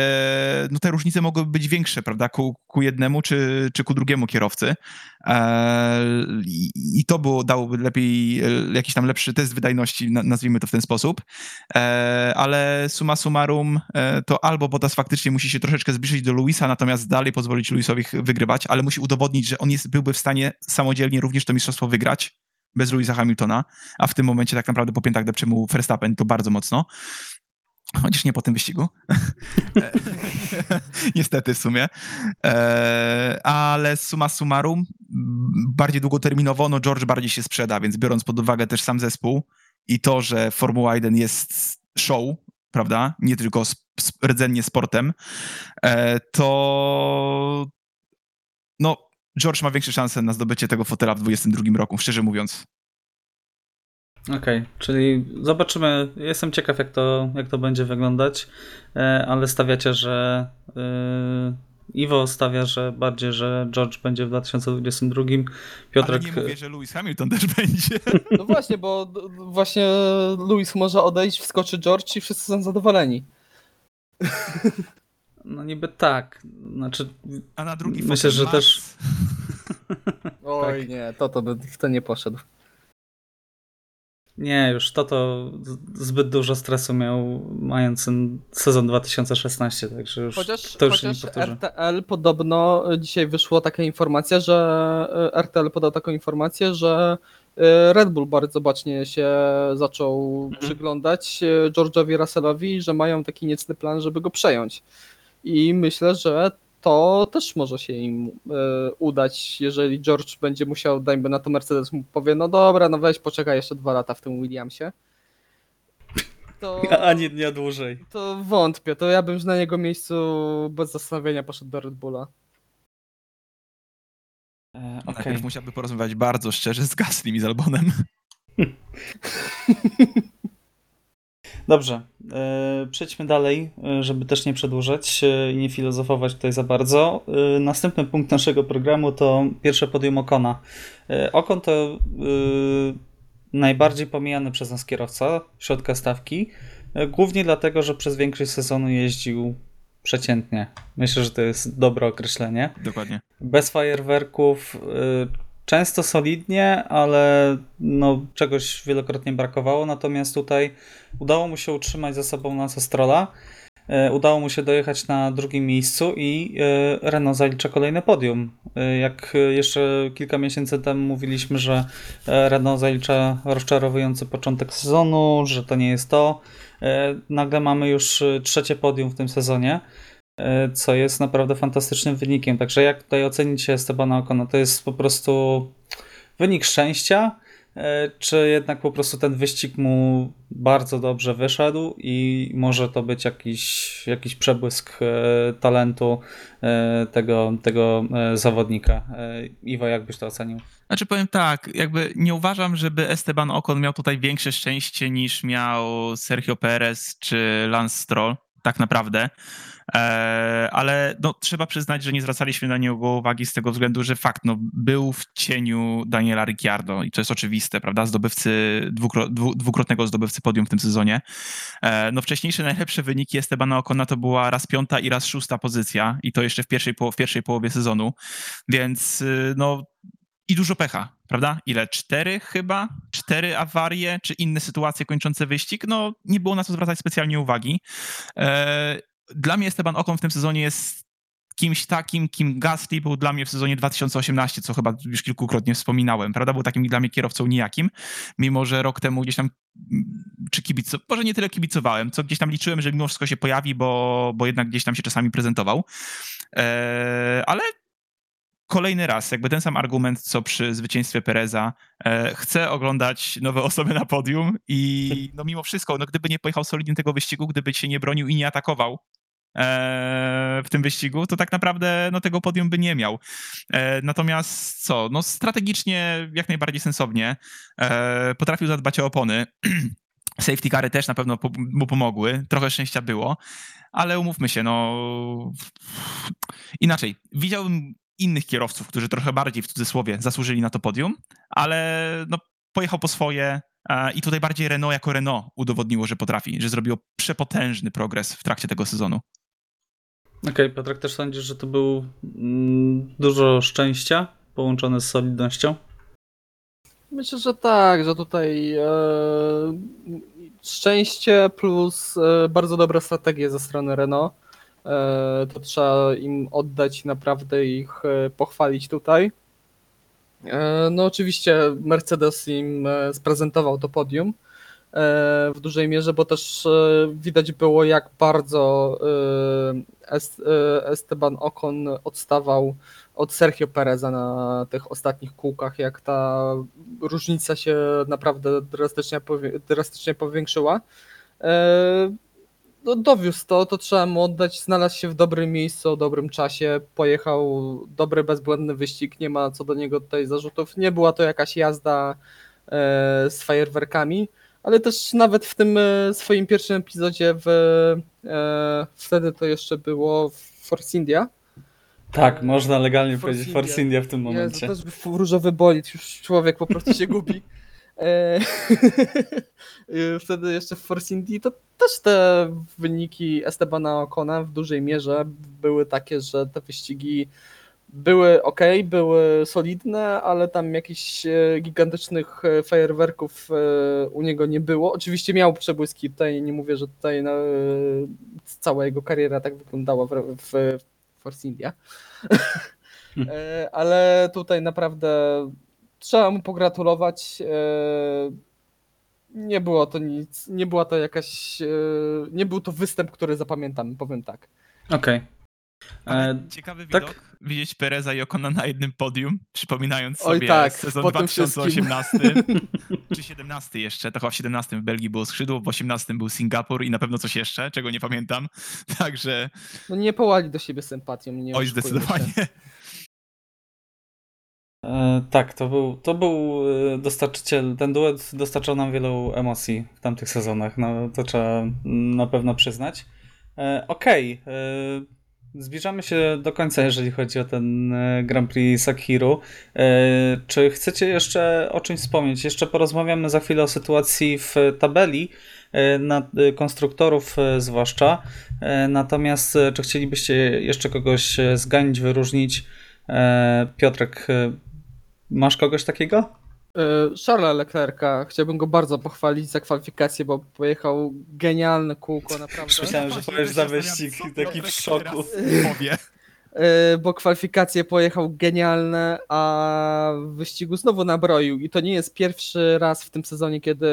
no, te różnice mogły być większe, prawda, ku, ku jednemu czy, czy ku drugiemu kierowcy. E, I to było, dałoby lepiej, jakiś tam lepszy test wydajności, nazwijmy to w ten sposób, e, ale suma summarum to albo Bottas faktycznie musi się troszeczkę zbliżyć do Luisa, natomiast dalej pozwolić Luisowi wygrywać, ale musi udowodnić, że on jest, byłby w stanie samodzielnie również to mistrzostwo wygrać bez Louisa Hamiltona, a w tym momencie tak naprawdę po piętach depcze mu Verstappen to bardzo mocno. Chociaż nie po tym wyścigu. Niestety w sumie. E, ale suma summarum, bardziej długoterminowo, no George bardziej się sprzeda, więc biorąc pod uwagę też sam zespół i to, że Formuła 1 jest show, prawda, nie tylko rdzennie sportem, e, to no, George ma większe szanse na zdobycie tego fotela w 2022 roku, szczerze mówiąc. Okej, okay, czyli zobaczymy. Jestem ciekaw, jak to, jak to będzie wyglądać, e, ale stawiacie, że yy, Iwo stawia, że bardziej, że George będzie w 2022. Piotrek... Ale nie mówię, że Lewis Hamilton też będzie. No właśnie, bo właśnie Lewis może odejść, wskoczy George i wszyscy są zadowoleni. No niby tak. Znaczy, A na drugi Myślę, że Max. też. Oj Tak. nie, to to by w to nie poszedł. Nie, już to to zbyt dużo stresu miał mając sezon 2016, także już Chociaż, to już się nie chociaż powtórzy. RTL podobno dzisiaj wyszła taka informacja, że e, RTL podał taką informację, że e, Red Bull bardzo bacznie się zaczął Mhm. przyglądać e, George'owi Russellowi, że mają taki niecny plan, żeby go przejąć. I myślę, że to też może się im e, udać, jeżeli George będzie musiał, dajmy na to Mercedes mu powie, no dobra, no weź poczekaj jeszcze dwa lata w tym Williamsie. To, Ani dnia dłużej. to wątpię, to ja bym na jego miejscu bez zastanowienia poszedł do Red Bulla. E, Okej. Najpierw musiałby porozmawiać bardzo szczerze z Gaslym i z Albonem. Dobrze, e, przejdźmy dalej, e, żeby też nie przedłużać e, i nie filozofować tutaj za bardzo. Następny punkt naszego programu to pierwsze podium Okona. Okon to najbardziej pomijany przez nas kierowca środka stawki, głównie dlatego, że przez większość sezonu jeździł przeciętnie. Myślę, że to jest dobre określenie. Dokładnie. Bez fajerwerków, często solidnie, ale no, czegoś wielokrotnie brakowało. Natomiast tutaj udało mu się utrzymać za sobą Lance Strolla. y, Udało mu się dojechać na drugim miejscu i y, Renault zalicza kolejne podium. Y, Jak jeszcze kilka miesięcy temu mówiliśmy, że e, Renault zalicza rozczarowujący początek sezonu, że to nie jest to. e, Nagle mamy już trzecie podium w tym sezonie e, co jest naprawdę fantastycznym wynikiem. Także jak tutaj ocenić Estebana Ocona? To jest po prostu wynik szczęścia, e, czy jednak po prostu ten wyścig mu bardzo dobrze wyszedł i może to być jakiś, jakiś przebłysk e, talentu e, tego, tego e, zawodnika. E, Iwo, jak byś to ocenił? Znaczy powiem tak, jakby nie uważam, żeby Esteban Ocon miał tutaj większe szczęście niż miał Sergio Perez czy Lance Stroll, tak naprawdę. E, ale no, trzeba przyznać, że nie zwracaliśmy na niego uwagi z tego względu, że fakt, no, był w cieniu Daniela Ricciardo i to jest oczywiste, prawda, zdobywcy, dwukro, dwu, dwukrotnego zdobywcy podium w tym sezonie. E, no wcześniejsze najlepsze wyniki Estebana Ocona to była raz piąta i raz szósta pozycja i to jeszcze w pierwszej, w pierwszej połowie sezonu, więc y, no i dużo pecha, prawda? Ile? Cztery chyba? Cztery awarie, czy inne sytuacje kończące wyścig? No, nie było na co zwracać specjalnie uwagi. Dla mnie Esteban Ocon w tym sezonie jest kimś takim, kim Gasly był dla mnie w sezonie 2018, co chyba już kilkukrotnie wspominałem, prawda? Był takim dla mnie kierowcą nijakim, mimo że rok temu gdzieś tam, mm, czy kibico, może nie tyle kibicowałem, co gdzieś tam liczyłem, że mimo wszystko się pojawi, bo, bo jednak gdzieś tam się czasami prezentował. Eee, ale kolejny raz, jakby ten sam argument, co przy zwycięstwie Pereza. E, chcę oglądać nowe osoby na podium i no mimo wszystko, no gdyby nie pojechał solidnie tego wyścigu, gdyby się nie bronił i nie atakował w tym wyścigu, to tak naprawdę no, tego podium by nie miał. E, natomiast co, no strategicznie jak najbardziej sensownie e, potrafił zadbać o opony. Safety cary też na pewno mu pomogły, trochę szczęścia było, ale umówmy się, no inaczej. Widziałbym innych kierowców, którzy trochę bardziej w cudzysłowie zasłużyli na to podium, ale no, pojechał po swoje e, i tutaj bardziej Renault jako Renault udowodniło, że potrafi, że zrobiło przepotężny progres w trakcie tego sezonu. Okej, okay, Piotrek, też sądzisz, że to był mm, dużo szczęścia połączone z solidnością? Myślę, że tak, że tutaj e, szczęście plus e, bardzo dobra strategia ze strony Renault. E, to trzeba im oddać naprawdę ich e, pochwalić tutaj. E, no oczywiście Mercedes im sprezentował to podium w dużej mierze, bo też widać było jak bardzo Esteban Ocon odstawał od Sergio Pereza na tych ostatnich kółkach, jak ta różnica się naprawdę drastycznie, drastycznie powiększyła no, dowiózł to, to trzeba mu oddać, znalazł się w dobrym miejscu, o dobrym czasie, pojechał dobry, bezbłędny wyścig, nie ma co do niego tutaj zarzutów. Nie była to jakaś jazda e, z fajerwerkami, ale też nawet w tym e, swoim pierwszym epizodzie w, e, wtedy to jeszcze było w Force India. Tak, można legalnie Force powiedzieć India. Force India w tym momencie. Jezu, też różowy bolid, już człowiek po prostu się gubi. E, wtedy jeszcze w Force Indy to też te wyniki Estebana Ocona w dużej mierze były takie, że te wyścigi były ok, były solidne, ale tam jakichś e, gigantycznych e, fajerwerków u niego nie było. Oczywiście miał przebłyski, tutaj nie mówię, że tutaj na, cała jego kariera tak wyglądała w, w Force India. Hmm. ale tutaj naprawdę trzeba mu pogratulować. E, nie było to nic, nie była to jakaś, e, nie był to występ, który zapamiętamy, powiem tak. Okej. Okay. E, ciekawy tak? widok, widzieć Pereza i Okona na jednym podium, przypominając Oj, sobie tak, sezon 2018 czy 17 jeszcze, to chyba w 17 w Belgii było skrzydło, w 18 był Singapur i na pewno coś jeszcze, czego nie pamiętam, także... No nie połali do siebie sympatią. Nie Oj, zdecydowanie. Się. E, tak, to był, to był e, dostarczyciel, ten duet dostarczał nam wielu emocji w tamtych sezonach, no to trzeba na pewno przyznać. E, okej, okay. Zbliżamy się do końca, jeżeli chodzi o ten Grand Prix Sakiru. Czy chcecie jeszcze o czymś wspomnieć? Jeszcze porozmawiamy za chwilę o sytuacji w tabeli, na konstruktorów zwłaszcza. Natomiast czy chcielibyście jeszcze kogoś zganić, wyróżnić? Piotrek, Masz kogoś takiego? E, Charlesa Leclerca, chciałbym go bardzo pochwalić za kwalifikację, bo pojechał genialne kółko, naprawdę. Myślałem, że powiesz za wyścig, taki w szoku. Powie. E, bo kwalifikacje pojechał genialne, a w wyścigu znowu nabroił. I to nie jest pierwszy raz w tym sezonie, kiedy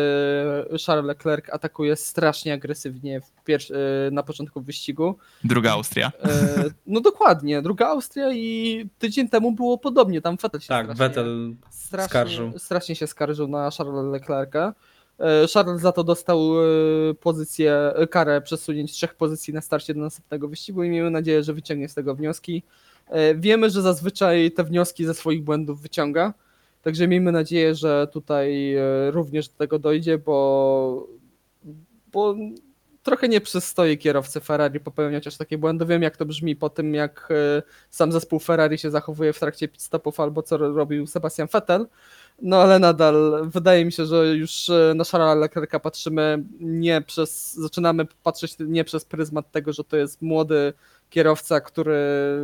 Charles Leclerc atakuje strasznie agresywnie e, na początku wyścigu. Druga Austria. E, no dokładnie, druga Austria i tydzień temu było podobnie. Tam Vettel się tak, strasznie, Vettel strasznie, skarżył. strasznie się skarżył na Charlesa Leclerca. E, Charles za to dostał e, pozycję, e, karę przesunięć trzech pozycji na starcie do następnego wyścigu i miejmy nadzieję, że wyciągnie z tego wnioski. Wiemy, że zazwyczaj te wnioski ze swoich błędów wyciąga, także miejmy nadzieję, że tutaj również do tego dojdzie, bo, bo trochę nie przystoi kierowcy Ferrari popełniać aż takie błędy. Wiem, jak to brzmi po tym, jak sam zespół Ferrari się zachowuje w trakcie pit stopów albo co robił Sebastian Vettel. No ale nadal wydaje mi się, że już e, na Charlesa Leclerca patrzymy nie przez, zaczynamy patrzeć nie przez pryzmat tego, że to jest młody kierowca, który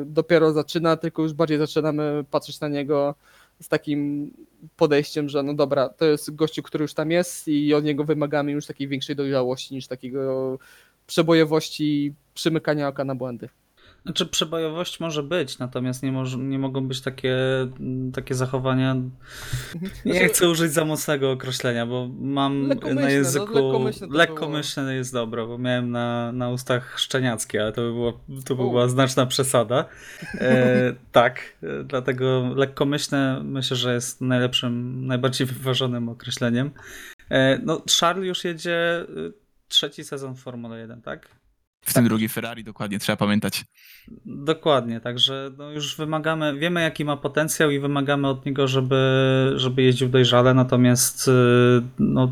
dopiero zaczyna, tylko już bardziej zaczynamy patrzeć na niego z takim podejściem, że no dobra, to jest gościu, który już tam jest i od niego wymagamy już takiej większej dojrzałości niż takiego przebojowości, przymykania oka na błędy. Znaczy przebojowość może być, natomiast nie, może, nie mogą być takie, takie zachowania. Nie Znaczy- chcę użyć za mocnego określenia, bo mam na no, języku. lekkomyślne to lekkomyślne jest dobre, bo miałem na, na ustach szczeniackie, ale to by, było, to by U. była znaczna przesada. E, tak, e, dlatego lekkomyślne myślę, że jest najlepszym, najbardziej wyważonym określeniem. E, no, Charles już jedzie y, trzeci sezon w Formule 1, tak? W tym drugi Ferrari, dokładnie, trzeba pamiętać. Dokładnie, także no już wymagamy, wiemy jaki ma potencjał i wymagamy od niego, żeby, żeby jeździł dojrzale, natomiast y, no,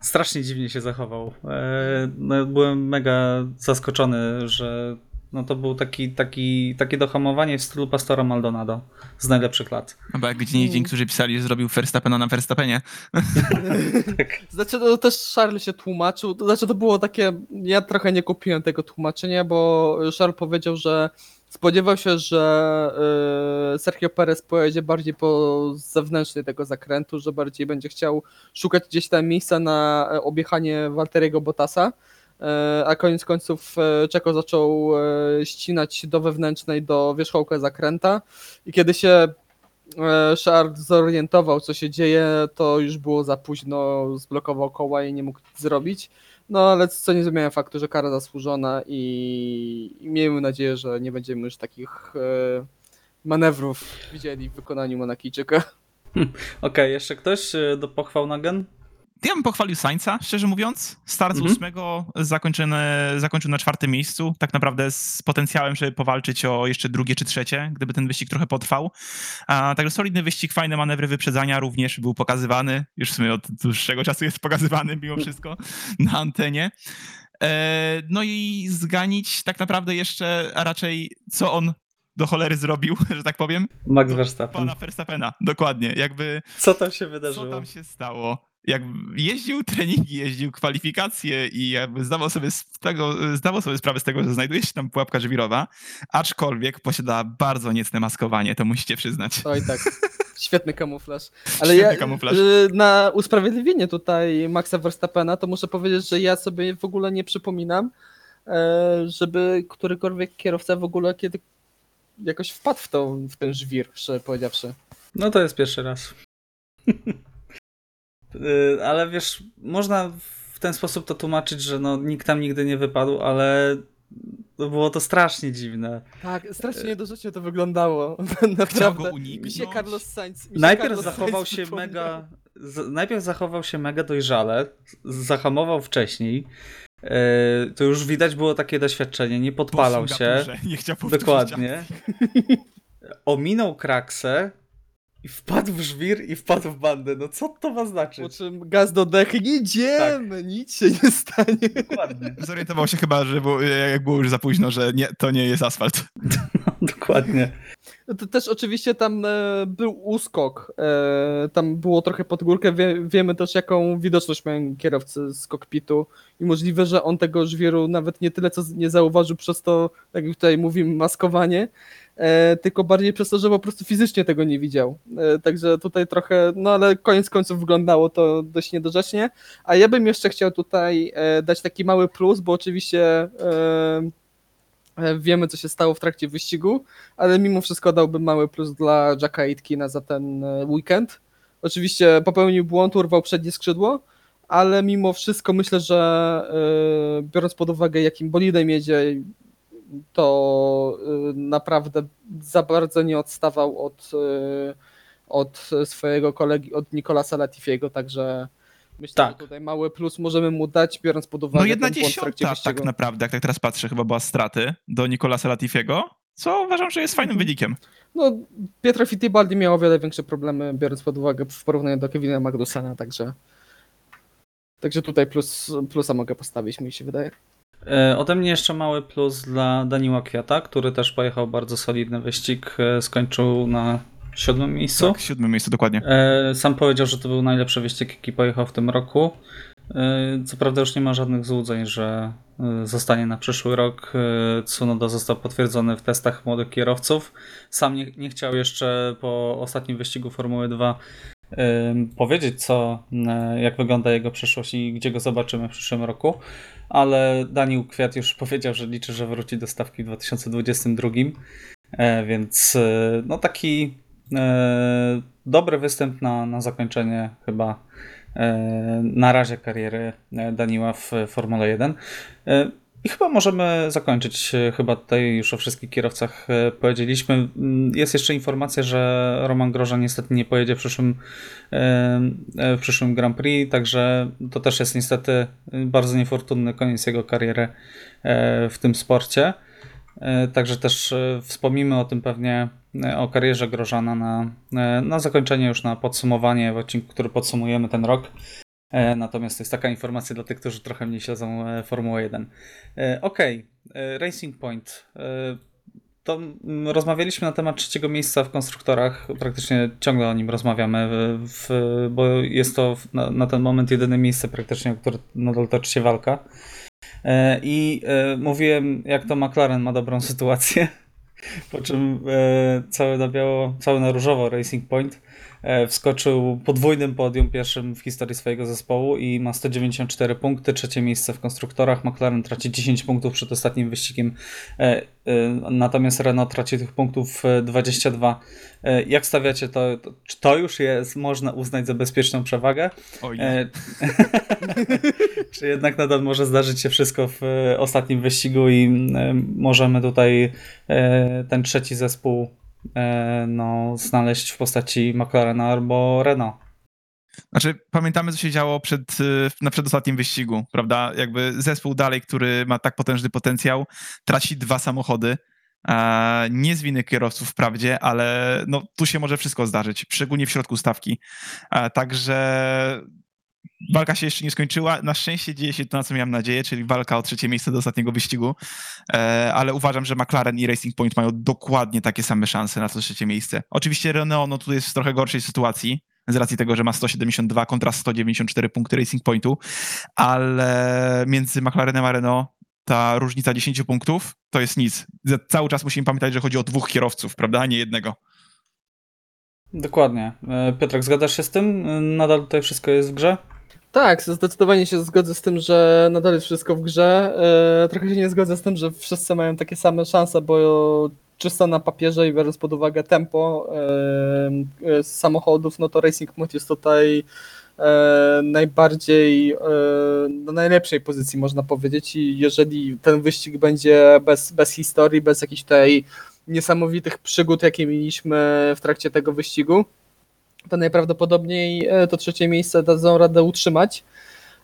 strasznie dziwnie się zachował. E, No, byłem mega zaskoczony, że no, to był taki, taki, takie dohamowanie w stylu Pastora Maldonado z najlepszych lat. No bo jak gdzie niegdzie niektórzy pisali, że zrobił Verstappena na Verstappenie. Znaczy, no, też Charles się tłumaczył. To znaczy, to było takie. Ja trochę nie kupiłem tego tłumaczenia, bo Charles powiedział, że spodziewał się, że y, Sergio Perez pojedzie bardziej po zewnętrznej tego zakrętu, że bardziej będzie chciał szukać gdzieś tam miejsca na e, objechanie Walteriego Bottasa. E, A koniec końców e, Czeko zaczął e, ścinać do wewnętrznej, do wierzchołka zakręta. I kiedy się Charles zorientował, co się dzieje, to już było za późno, zblokował koła i nie mógł nic zrobić. No ale co nie zmienia faktu, że kara zasłużona i, miejmy nadzieję, że nie będziemy już takich manewrów widzieli w wykonaniu Monakijczyka. Okej, jeszcze ktoś do pochwał na gen? Ja bym pochwalił Sainza, szczerze mówiąc. Start z Mhm. ósmego zakończony, zakończył na czwartym miejscu. Tak naprawdę z potencjałem, żeby powalczyć o jeszcze drugie czy trzecie, gdyby ten wyścig trochę potrwał. A, także solidny wyścig, fajne manewry wyprzedzania również był pokazywany. Już w sumie od dłuższego czasu jest pokazywany mimo wszystko na antenie. E, no i zganić tak naprawdę jeszcze, a raczej co on do cholery zrobił, że tak powiem. Max Verstappen. Pana Verstappena, dokładnie. Jakby Co tam się co wydarzyło? tam się stało? Jak jeździł treningi, jeździł kwalifikacje i jakby zdawał sobie, z tego, zdawał sobie sprawę z tego, że znajduje się tam pułapka żwirowa, aczkolwiek posiada bardzo niecne maskowanie, to musicie przyznać. Oj tak, świetny kamuflaż. Ale Świetny ja kamuflaż. y, na usprawiedliwienie tutaj Maxa Verstappena to muszę powiedzieć, że ja sobie w ogóle nie przypominam, e, żeby którykolwiek kierowca w ogóle kiedy jakoś wpadł w, to, w ten żwir, szczerze powiedziawszy. No to jest pierwszy raz. Y, ale wiesz, można w ten sposób to tłumaczyć, że no, nikt tam nigdy nie wypadł, ale było to strasznie dziwne. Tak, strasznie niedorzecznie to wyglądało. Chciał Naprawdę. go Mi się uniknąć. Carlos Sainz. Mi się Najpierw Carlos zachował Sainz się przypomniał. mega. Z, najpierw zachował się mega dojrzale, zahamował wcześniej. Y, to już widać było takie doświadczenie, nie Po podpalał się. Nie chciał Dokładnie. Ominął kraksę i wpadł w żwir i wpadł w bandę. No co to ma Po znaczyć? czym gaz do dechy, nie idziemy, nic się nie stanie. Dokładnie. Zorientował się chyba, że było, jak było już za późno, że nie, to nie jest asfalt. Dokładnie. No To też oczywiście tam e, był uskok, e, tam było trochę pod górkę, Wie, wiemy też jaką widoczność mają kierowcy z kokpitu i możliwe, że on tego żwiru nawet nie tyle co nie zauważył przez to, jak już tutaj mówimy, maskowanie, e, tylko bardziej przez to, że po prostu fizycznie tego nie widział. E, także tutaj trochę, no ale koniec końców wyglądało to dość niedorzecznie, a ja bym jeszcze chciał tutaj e, dać taki mały plus, bo oczywiście e, e, wiemy co się stało w trakcie wyścigu, ale mimo wszystko dałbym mały plus dla Jacka Aitkina za ten e, weekend. Oczywiście popełnił błąd, urwał przednie skrzydło, ale mimo wszystko myślę, że e, biorąc pod uwagę jakim bolidem jedzie, to e, naprawdę za bardzo nie odstawał od, e, od swojego kolegi, od Nicolasa Latifiego, także myślę, Tak. że tutaj mały plus możemy mu dać, biorąc pod uwagę No jedna dziesiąta tak naprawdę, jak tak teraz patrzę, chyba była straty do Nicolasa Latifiego, co uważam, że jest fajnym Mhm. wynikiem. No, Pietro Fittipaldi miał o wiele większe problemy, biorąc pod uwagę w porównaniu do Kevina Magnusena, także także tutaj plus, plusa mogę postawić, mi się wydaje. E, Ode mnie jeszcze mały plus dla Daniła Kwiata, który też pojechał bardzo solidny wyścig. e, Skończył na siódmym miejscu. Tak, siódme miejsce dokładnie. E, Sam powiedział, że to był najlepszy wyścig, jaki pojechał w tym roku. Co prawda już nie ma żadnych złudzeń, że zostanie na przyszły rok. Tsunoda został potwierdzony w testach młodych kierowców. Sam nie, nie chciał jeszcze po ostatnim wyścigu Formuły 2 ym, powiedzieć, co, jak wygląda jego przyszłość i gdzie go zobaczymy w przyszłym roku, ale Daniel Kwiat już powiedział, że liczy, że wróci do stawki w 2022, e, więc y, no taki e, dobry występ na, na zakończenie chyba e, na razie kariery e, Daniła w Formule 1. I chyba możemy zakończyć. e, Chyba tutaj już o wszystkich kierowcach e, powiedzieliśmy. Mm, Jest jeszcze informacja, że Roman Groża niestety nie pojedzie w przyszłym, e, w przyszłym Grand Prix, także to też jest niestety bardzo niefortunny koniec jego kariery w tym sporcie. Także też wspomnimy o tym pewnie, o karierze Grożana na, na zakończenie, już na podsumowanie w odcinku, który podsumujemy ten rok. E, Natomiast to jest taka informacja dla tych, którzy trochę mniej śledzą e, Formułę 1. E, Okej, e, Racing Point. To rozmawialiśmy na temat trzeciego miejsca w konstruktorach. Praktycznie ciągle o nim rozmawiamy, w, bo jest to na, na ten moment jedyne miejsce praktycznie, o które nadal toczy się walka. I mówiłem, jak to McLaren ma dobrą sytuację. Po czym cały na biało, cały na różowo Racing Point wskoczył podwójnym podium pierwszym w historii swojego zespołu i ma 194 punkty, trzecie miejsce w konstruktorach. McLaren traci 10 punktów przed ostatnim wyścigiem, e, e, natomiast Renault traci tych punktów e, 22. E, jak stawiacie to? Czy to już jest, można uznać za bezpieczną przewagę? Oj, E, czy jednak nadal może zdarzyć się wszystko w e, ostatnim wyścigu i e, możemy tutaj e, ten trzeci zespół e, no, znaleźć w postaci McLarena albo Renault. Znaczy, pamiętamy, co się działo przed, y, na przedostatnim wyścigu, prawda? Jakby zespół dalej, który ma tak potężny potencjał, traci dwa samochody. E, nie z winy kierowców wprawdzie, ale no, tu się może wszystko zdarzyć, szczególnie w środku stawki. E, także walka się jeszcze nie skończyła. Na szczęście dzieje się to, na co miałem nadzieję, czyli walka o trzecie miejsce do ostatniego wyścigu. E, ale uważam, że McLaren i Racing Point mają dokładnie takie same szanse na to trzecie miejsce. Oczywiście Renault no, tu jest w trochę gorszej sytuacji, z racji tego, że ma 172 kontra 194 punkty Racing Pointu, ale między McLarenem a Renault ta różnica 10 punktów to jest nic. Cały czas musimy pamiętać, że chodzi o dwóch kierowców, prawda, a nie jednego. Dokładnie. E, Piotrek, zgadzasz się z tym? E, Nadal tutaj wszystko jest w grze? Tak, zdecydowanie się zgodzę z tym, że nadal jest wszystko w grze. E, Trochę się nie zgodzę z tym, że wszyscy mają takie same szanse, bo czysto na papierze i biorąc pod uwagę tempo samochodów, no to Racing Point jest tutaj najbardziej na najlepszej pozycji można powiedzieć i jeżeli ten wyścig będzie bez, bez historii, bez jakichś tutaj niesamowitych przygód, jakie mieliśmy w trakcie tego wyścigu, to najprawdopodobniej e, to trzecie miejsce dadzą radę utrzymać.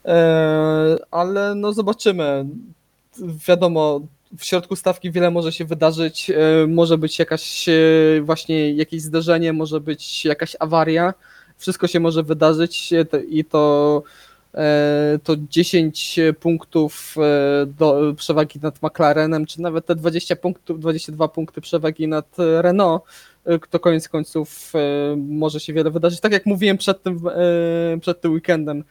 E, Ale no zobaczymy. Wiadomo, w środku stawki wiele może się wydarzyć. e, Może być jakaś właśnie jakieś zderzenie, może być jakaś awaria. Wszystko się może wydarzyć i to to 10 punktów e, do przewagi nad McLarenem, czy nawet te 20 punktów, 22 punkty przewagi nad e, Renault, e, to koniec końców e, może się wiele wydarzyć. Tak jak mówiłem przed tym, e, przed tym weekendem,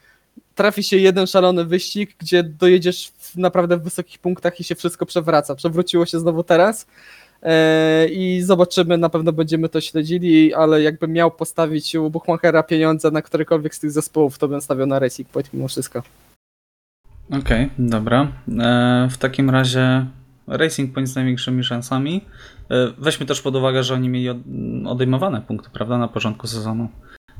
trafi się jeden szalony wyścig, gdzie dojedziesz naprawdę w wysokich punktach i się wszystko przewraca. Przewróciło się znowu teraz e, i zobaczymy, na pewno będziemy to śledzili, ale jakbym miał postawić u Buchmachera pieniądze na którykolwiek z tych zespołów, to bym stawiał na Racing Point mimo wszystko. Okej, dobra. E, w takim razie Racing Point z największymi szansami. E, weźmy też pod uwagę, że oni mieli od, odejmowane punkty, prawda, na początku sezonu.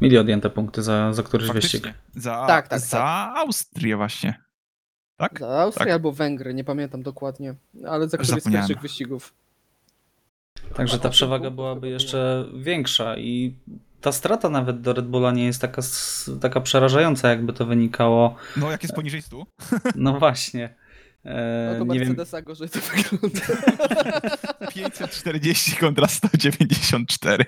Mieli odjęte punkty za, za któryś wyścig. Faktycznie. Za, Tak, tak, za Austrię właśnie. Tak? Za Austrię Tak. albo Węgry, nie pamiętam dokładnie, ale za któryś z pierwszych wyścigów. Także ta przewaga byłaby jeszcze większa i ta strata nawet do Red Bulla nie jest taka, taka przerażająca, jakby to wynikało. No, jak jest poniżej 100? No właśnie. E, No to nie wiem, Mercedesa gorzej to wygląda. 540 kontra 194.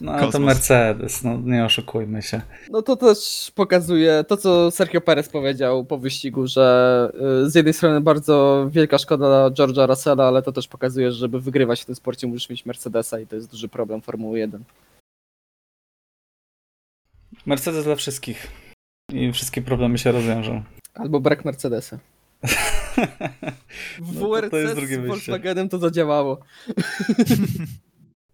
no ale to. Mercedes, no nie oszukujmy się. No to też pokazuje to, co Sergio Perez powiedział po wyścigu, że y, z jednej strony bardzo wielka szkoda dla George'a Russella, ale to też pokazuje, że żeby wygrywać w tym sporcie musisz mieć Mercedesa i to jest duży problem Formuły 1. Mercedes dla wszystkich. I wszystkie problemy się rozwiążą. Albo brak Mercedesa. W No to- to jest WRC drugie z. Volkswagenem to zadziałało.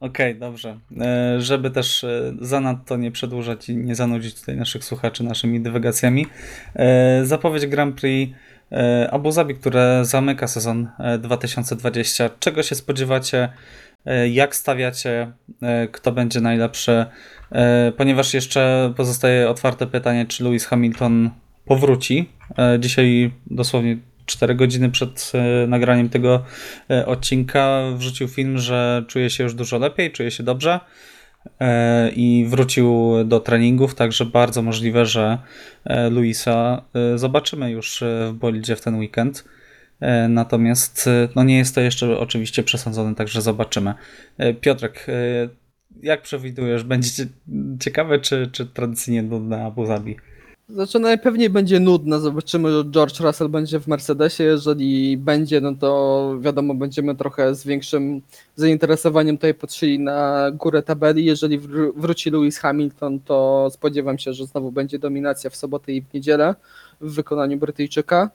Okej, dobrze. E, Żeby też e, zanadto nie przedłużać i nie zanudzić tutaj naszych słuchaczy naszymi dywagacjami, e, zapowiedź Grand Prix Abu Zabi, które zamyka sezon e, 2020. Czego się spodziewacie? Jak stawiacie? Kto będzie najlepszy? Ponieważ jeszcze pozostaje otwarte pytanie, czy Lewis Hamilton powróci. E, Dzisiaj dosłownie 4 godziny przed e, nagraniem tego e, odcinka wrzucił film, że czuje się już dużo lepiej, czuje się dobrze i wrócił do treningów, także bardzo możliwe, że Luisa zobaczymy już w bolidzie w ten weekend. Natomiast no nie jest to jeszcze oczywiście przesądzone, także zobaczymy. Piotrek, jak przewidujesz, będzie cie- ciekawe czy, czy tradycyjnie nudne Abu Zabi? Znaczy najpewniej będzie nudne, zobaczymy, że George Russell będzie w Mercedesie, jeżeli będzie, no to wiadomo, będziemy trochę z większym zainteresowaniem tutaj patrzyli na górę tabeli, jeżeli wr- wróci Lewis Hamilton, to spodziewam się, że znowu będzie dominacja w sobotę i w niedzielę w wykonaniu Brytyjczyka.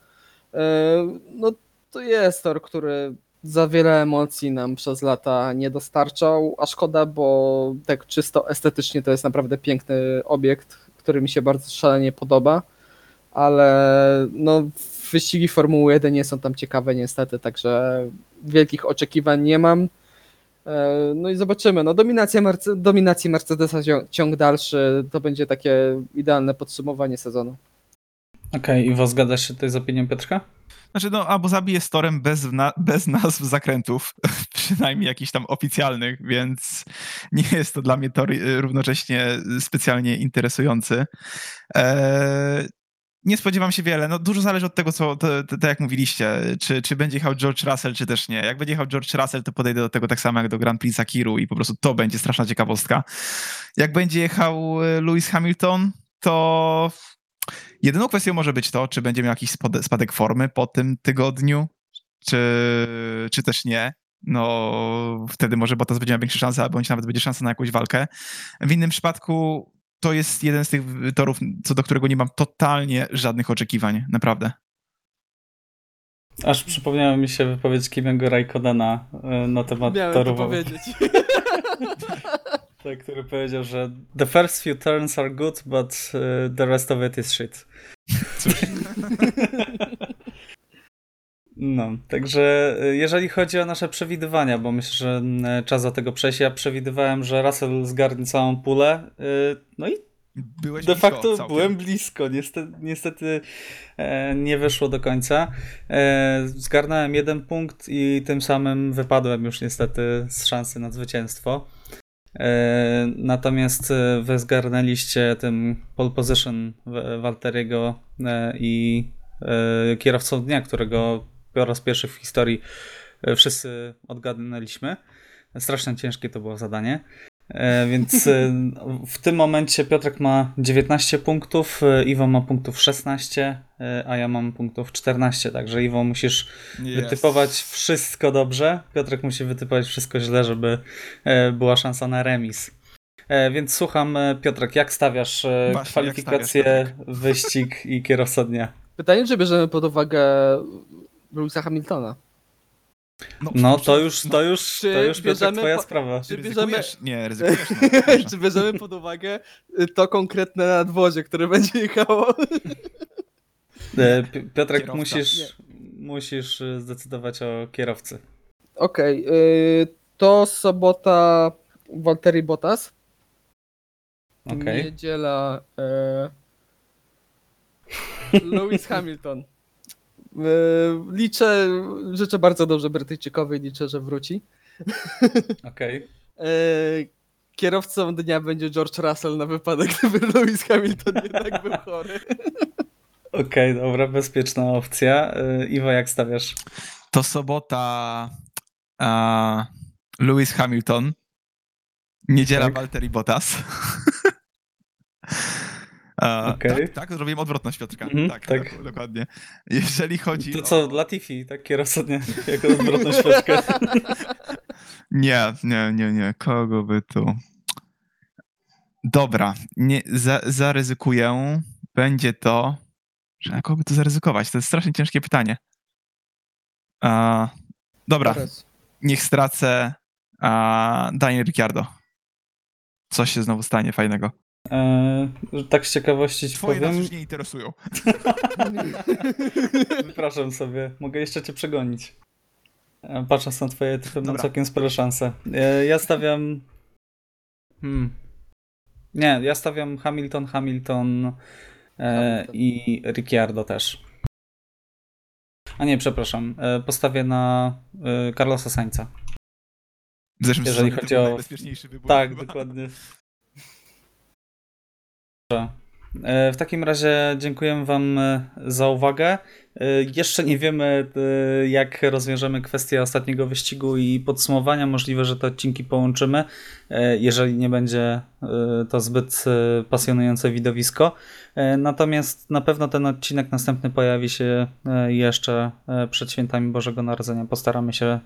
E, No to jest tor, który za wiele emocji nam przez lata nie dostarczał, a szkoda, bo tak czysto estetycznie to jest naprawdę piękny obiekt, który mi się bardzo szalenie podoba, ale no wyścigi Formuły 1 nie są tam ciekawe niestety, także wielkich oczekiwań nie mam. E, No i zobaczymy. No dominacja Merce- dominacji Mercedesa cią- ciąg dalszy to będzie takie idealne podsumowanie sezonu. Okej, Iwo, zgadzasz się tutaj z opinią Piotrka? Znaczy, no, Abu Zabi jest torem bez, na, bez nazw zakrętów, przynajmniej jakichś tam oficjalnych, więc nie jest to dla mnie równocześnie specjalnie interesujący. Eee, nie spodziewam się wiele. No, dużo zależy od tego, co, to, jak mówiliście, czy, czy będzie jechał George Russell, czy też nie. Jak będzie jechał George Russell, to podejdę do tego tak samo jak do Grand Prix Sakiru i po prostu to będzie straszna ciekawostka. Jak będzie jechał y, Lewis Hamilton, to Jedyną kwestią może być to, czy będzie miał jakiś spadek formy po tym tygodniu, czy, czy też nie. No, wtedy może Bottas będzie miał większe szanse, albo nawet będzie szansa na jakąś walkę. W innym przypadku to jest jeden z tych torów, co do którego nie mam totalnie żadnych oczekiwań, naprawdę. Aż przypomniała mi się wypowiedź Kimiego Raikkonena e, na temat Miałem to torów. powiedzieć. Tak, który powiedział, że the first few turns are good, but e, the rest of it is shit. Cóż, No, także e, jeżeli chodzi o nasze przewidywania, bo myślę, że mm, czas do tego przejść, ja przewidywałem, że Russell zgarnie całą pulę, e, no i byłeś de blisko facto całkiem. byłem blisko, niestety, niestety e, nie wyszło do końca. E, zgarnąłem jeden punkt i tym samym wypadłem już niestety z szansy na zwycięstwo. E, natomiast e, wy zgarnęliście tym pole position Walteriego e, i e, kierowcą dnia, którego po raz pierwszy w historii e, wszyscy odgadnęliśmy. Strasznie ciężkie to było zadanie. E, Więc e, w tym momencie Piotrek ma 19 punktów, Iwo ma punktów 16, e, a ja mam punktów 14. Także Iwo musisz Jest. wytypować wszystko dobrze. Piotrek musi wytypować wszystko źle, żeby była szansa na remis. Więc słucham, Piotrek, jak stawiasz Właśnie, kwalifikacje, jak stawiasz, wyścig i kierowca dnia? Pytanie, czy bierzemy pod uwagę Lewisa Hamiltona? No to już, to już, to już bierzemy twoja po- sprawa. czy Ryzykujesz? Nie, ryzykujesz. No, czy bierzemy pod uwagę y, to konkretne nadwozie, które będzie jechało? E, Pi- Piotrek, Kierowca. musisz, musisz e, zdecydować o kierowcy. Okej, y, to sobota Walteri Bottas. Okej. Niedziela e, Lewis Hamilton. E, liczę, życzę bardzo dobrze Brytyjczykowi, liczę, że wróci. Okej. E, kierowcą dnia będzie George Russell na wypadek, gdyby Lewis Hamilton jednak był chory. Okej, dobra, bezpieczna opcja. E, Iwo, jak stawiasz? To sobota a, Lewis Hamilton, niedziela Tak. Valtteri Bottas. Okej. Tak, tak, zrobiłem odwrotność Piotrka. Mhm, tak, tak. tak, dokładnie. Jeżeli chodzi To o... co, Latifi, tak? Kierowca jako odwrotną świeczkę. Nie, nie, nie, nie. Kogo by tu... Dobra, nie, za, zaryzykuję. Będzie to... Że na kogo by tu zaryzykować? To jest strasznie ciężkie pytanie. A, dobra, Teraz. niech stracę a Daniel Ricciardo. Coś się znowu stanie fajnego. E, tak z ciekawości ci Twoje nas powiem. już nie interesują. Wypraszam sobie, mogę jeszcze cię przegonić. E, Patrząc na twoje typy, mam Dobra. całkiem spore szanse. E, Ja stawiam... Hmm. Nie, ja stawiam Hamilton, Hamilton, e, Hamilton. i Ricciardo też. A nie, przepraszam. E, postawię na e, Carlosa Sainza. W zeszłym Jeżeli sezonie chodzi był o- najbezpieczniejszy wybór. Tak, chyba. dokładnie. E, W takim razie dziękuję Wam e, za uwagę. E, Jeszcze nie wiemy, jak rozwiążemy kwestię ostatniego wyścigu i podsumowania. Możliwe, że te odcinki połączymy, jeżeli nie będzie to zbyt pasjonujące widowisko. Natomiast na pewno ten odcinek następny pojawi się jeszcze przed świętami Bożego Narodzenia. Postaramy się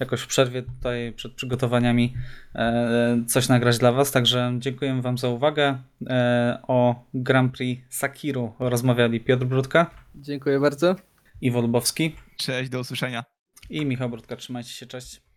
jakoś w przerwie tutaj przed przygotowaniami e, coś nagrać dla Was. Także dziękuję Wam za uwagę. E, O Grand Prix Sakiru rozmawiali Piotr Brudka, Dziękuję bardzo. Iwo Lubowski Cześć, do usłyszenia. i Michał Brudka. Trzymajcie się, cześć.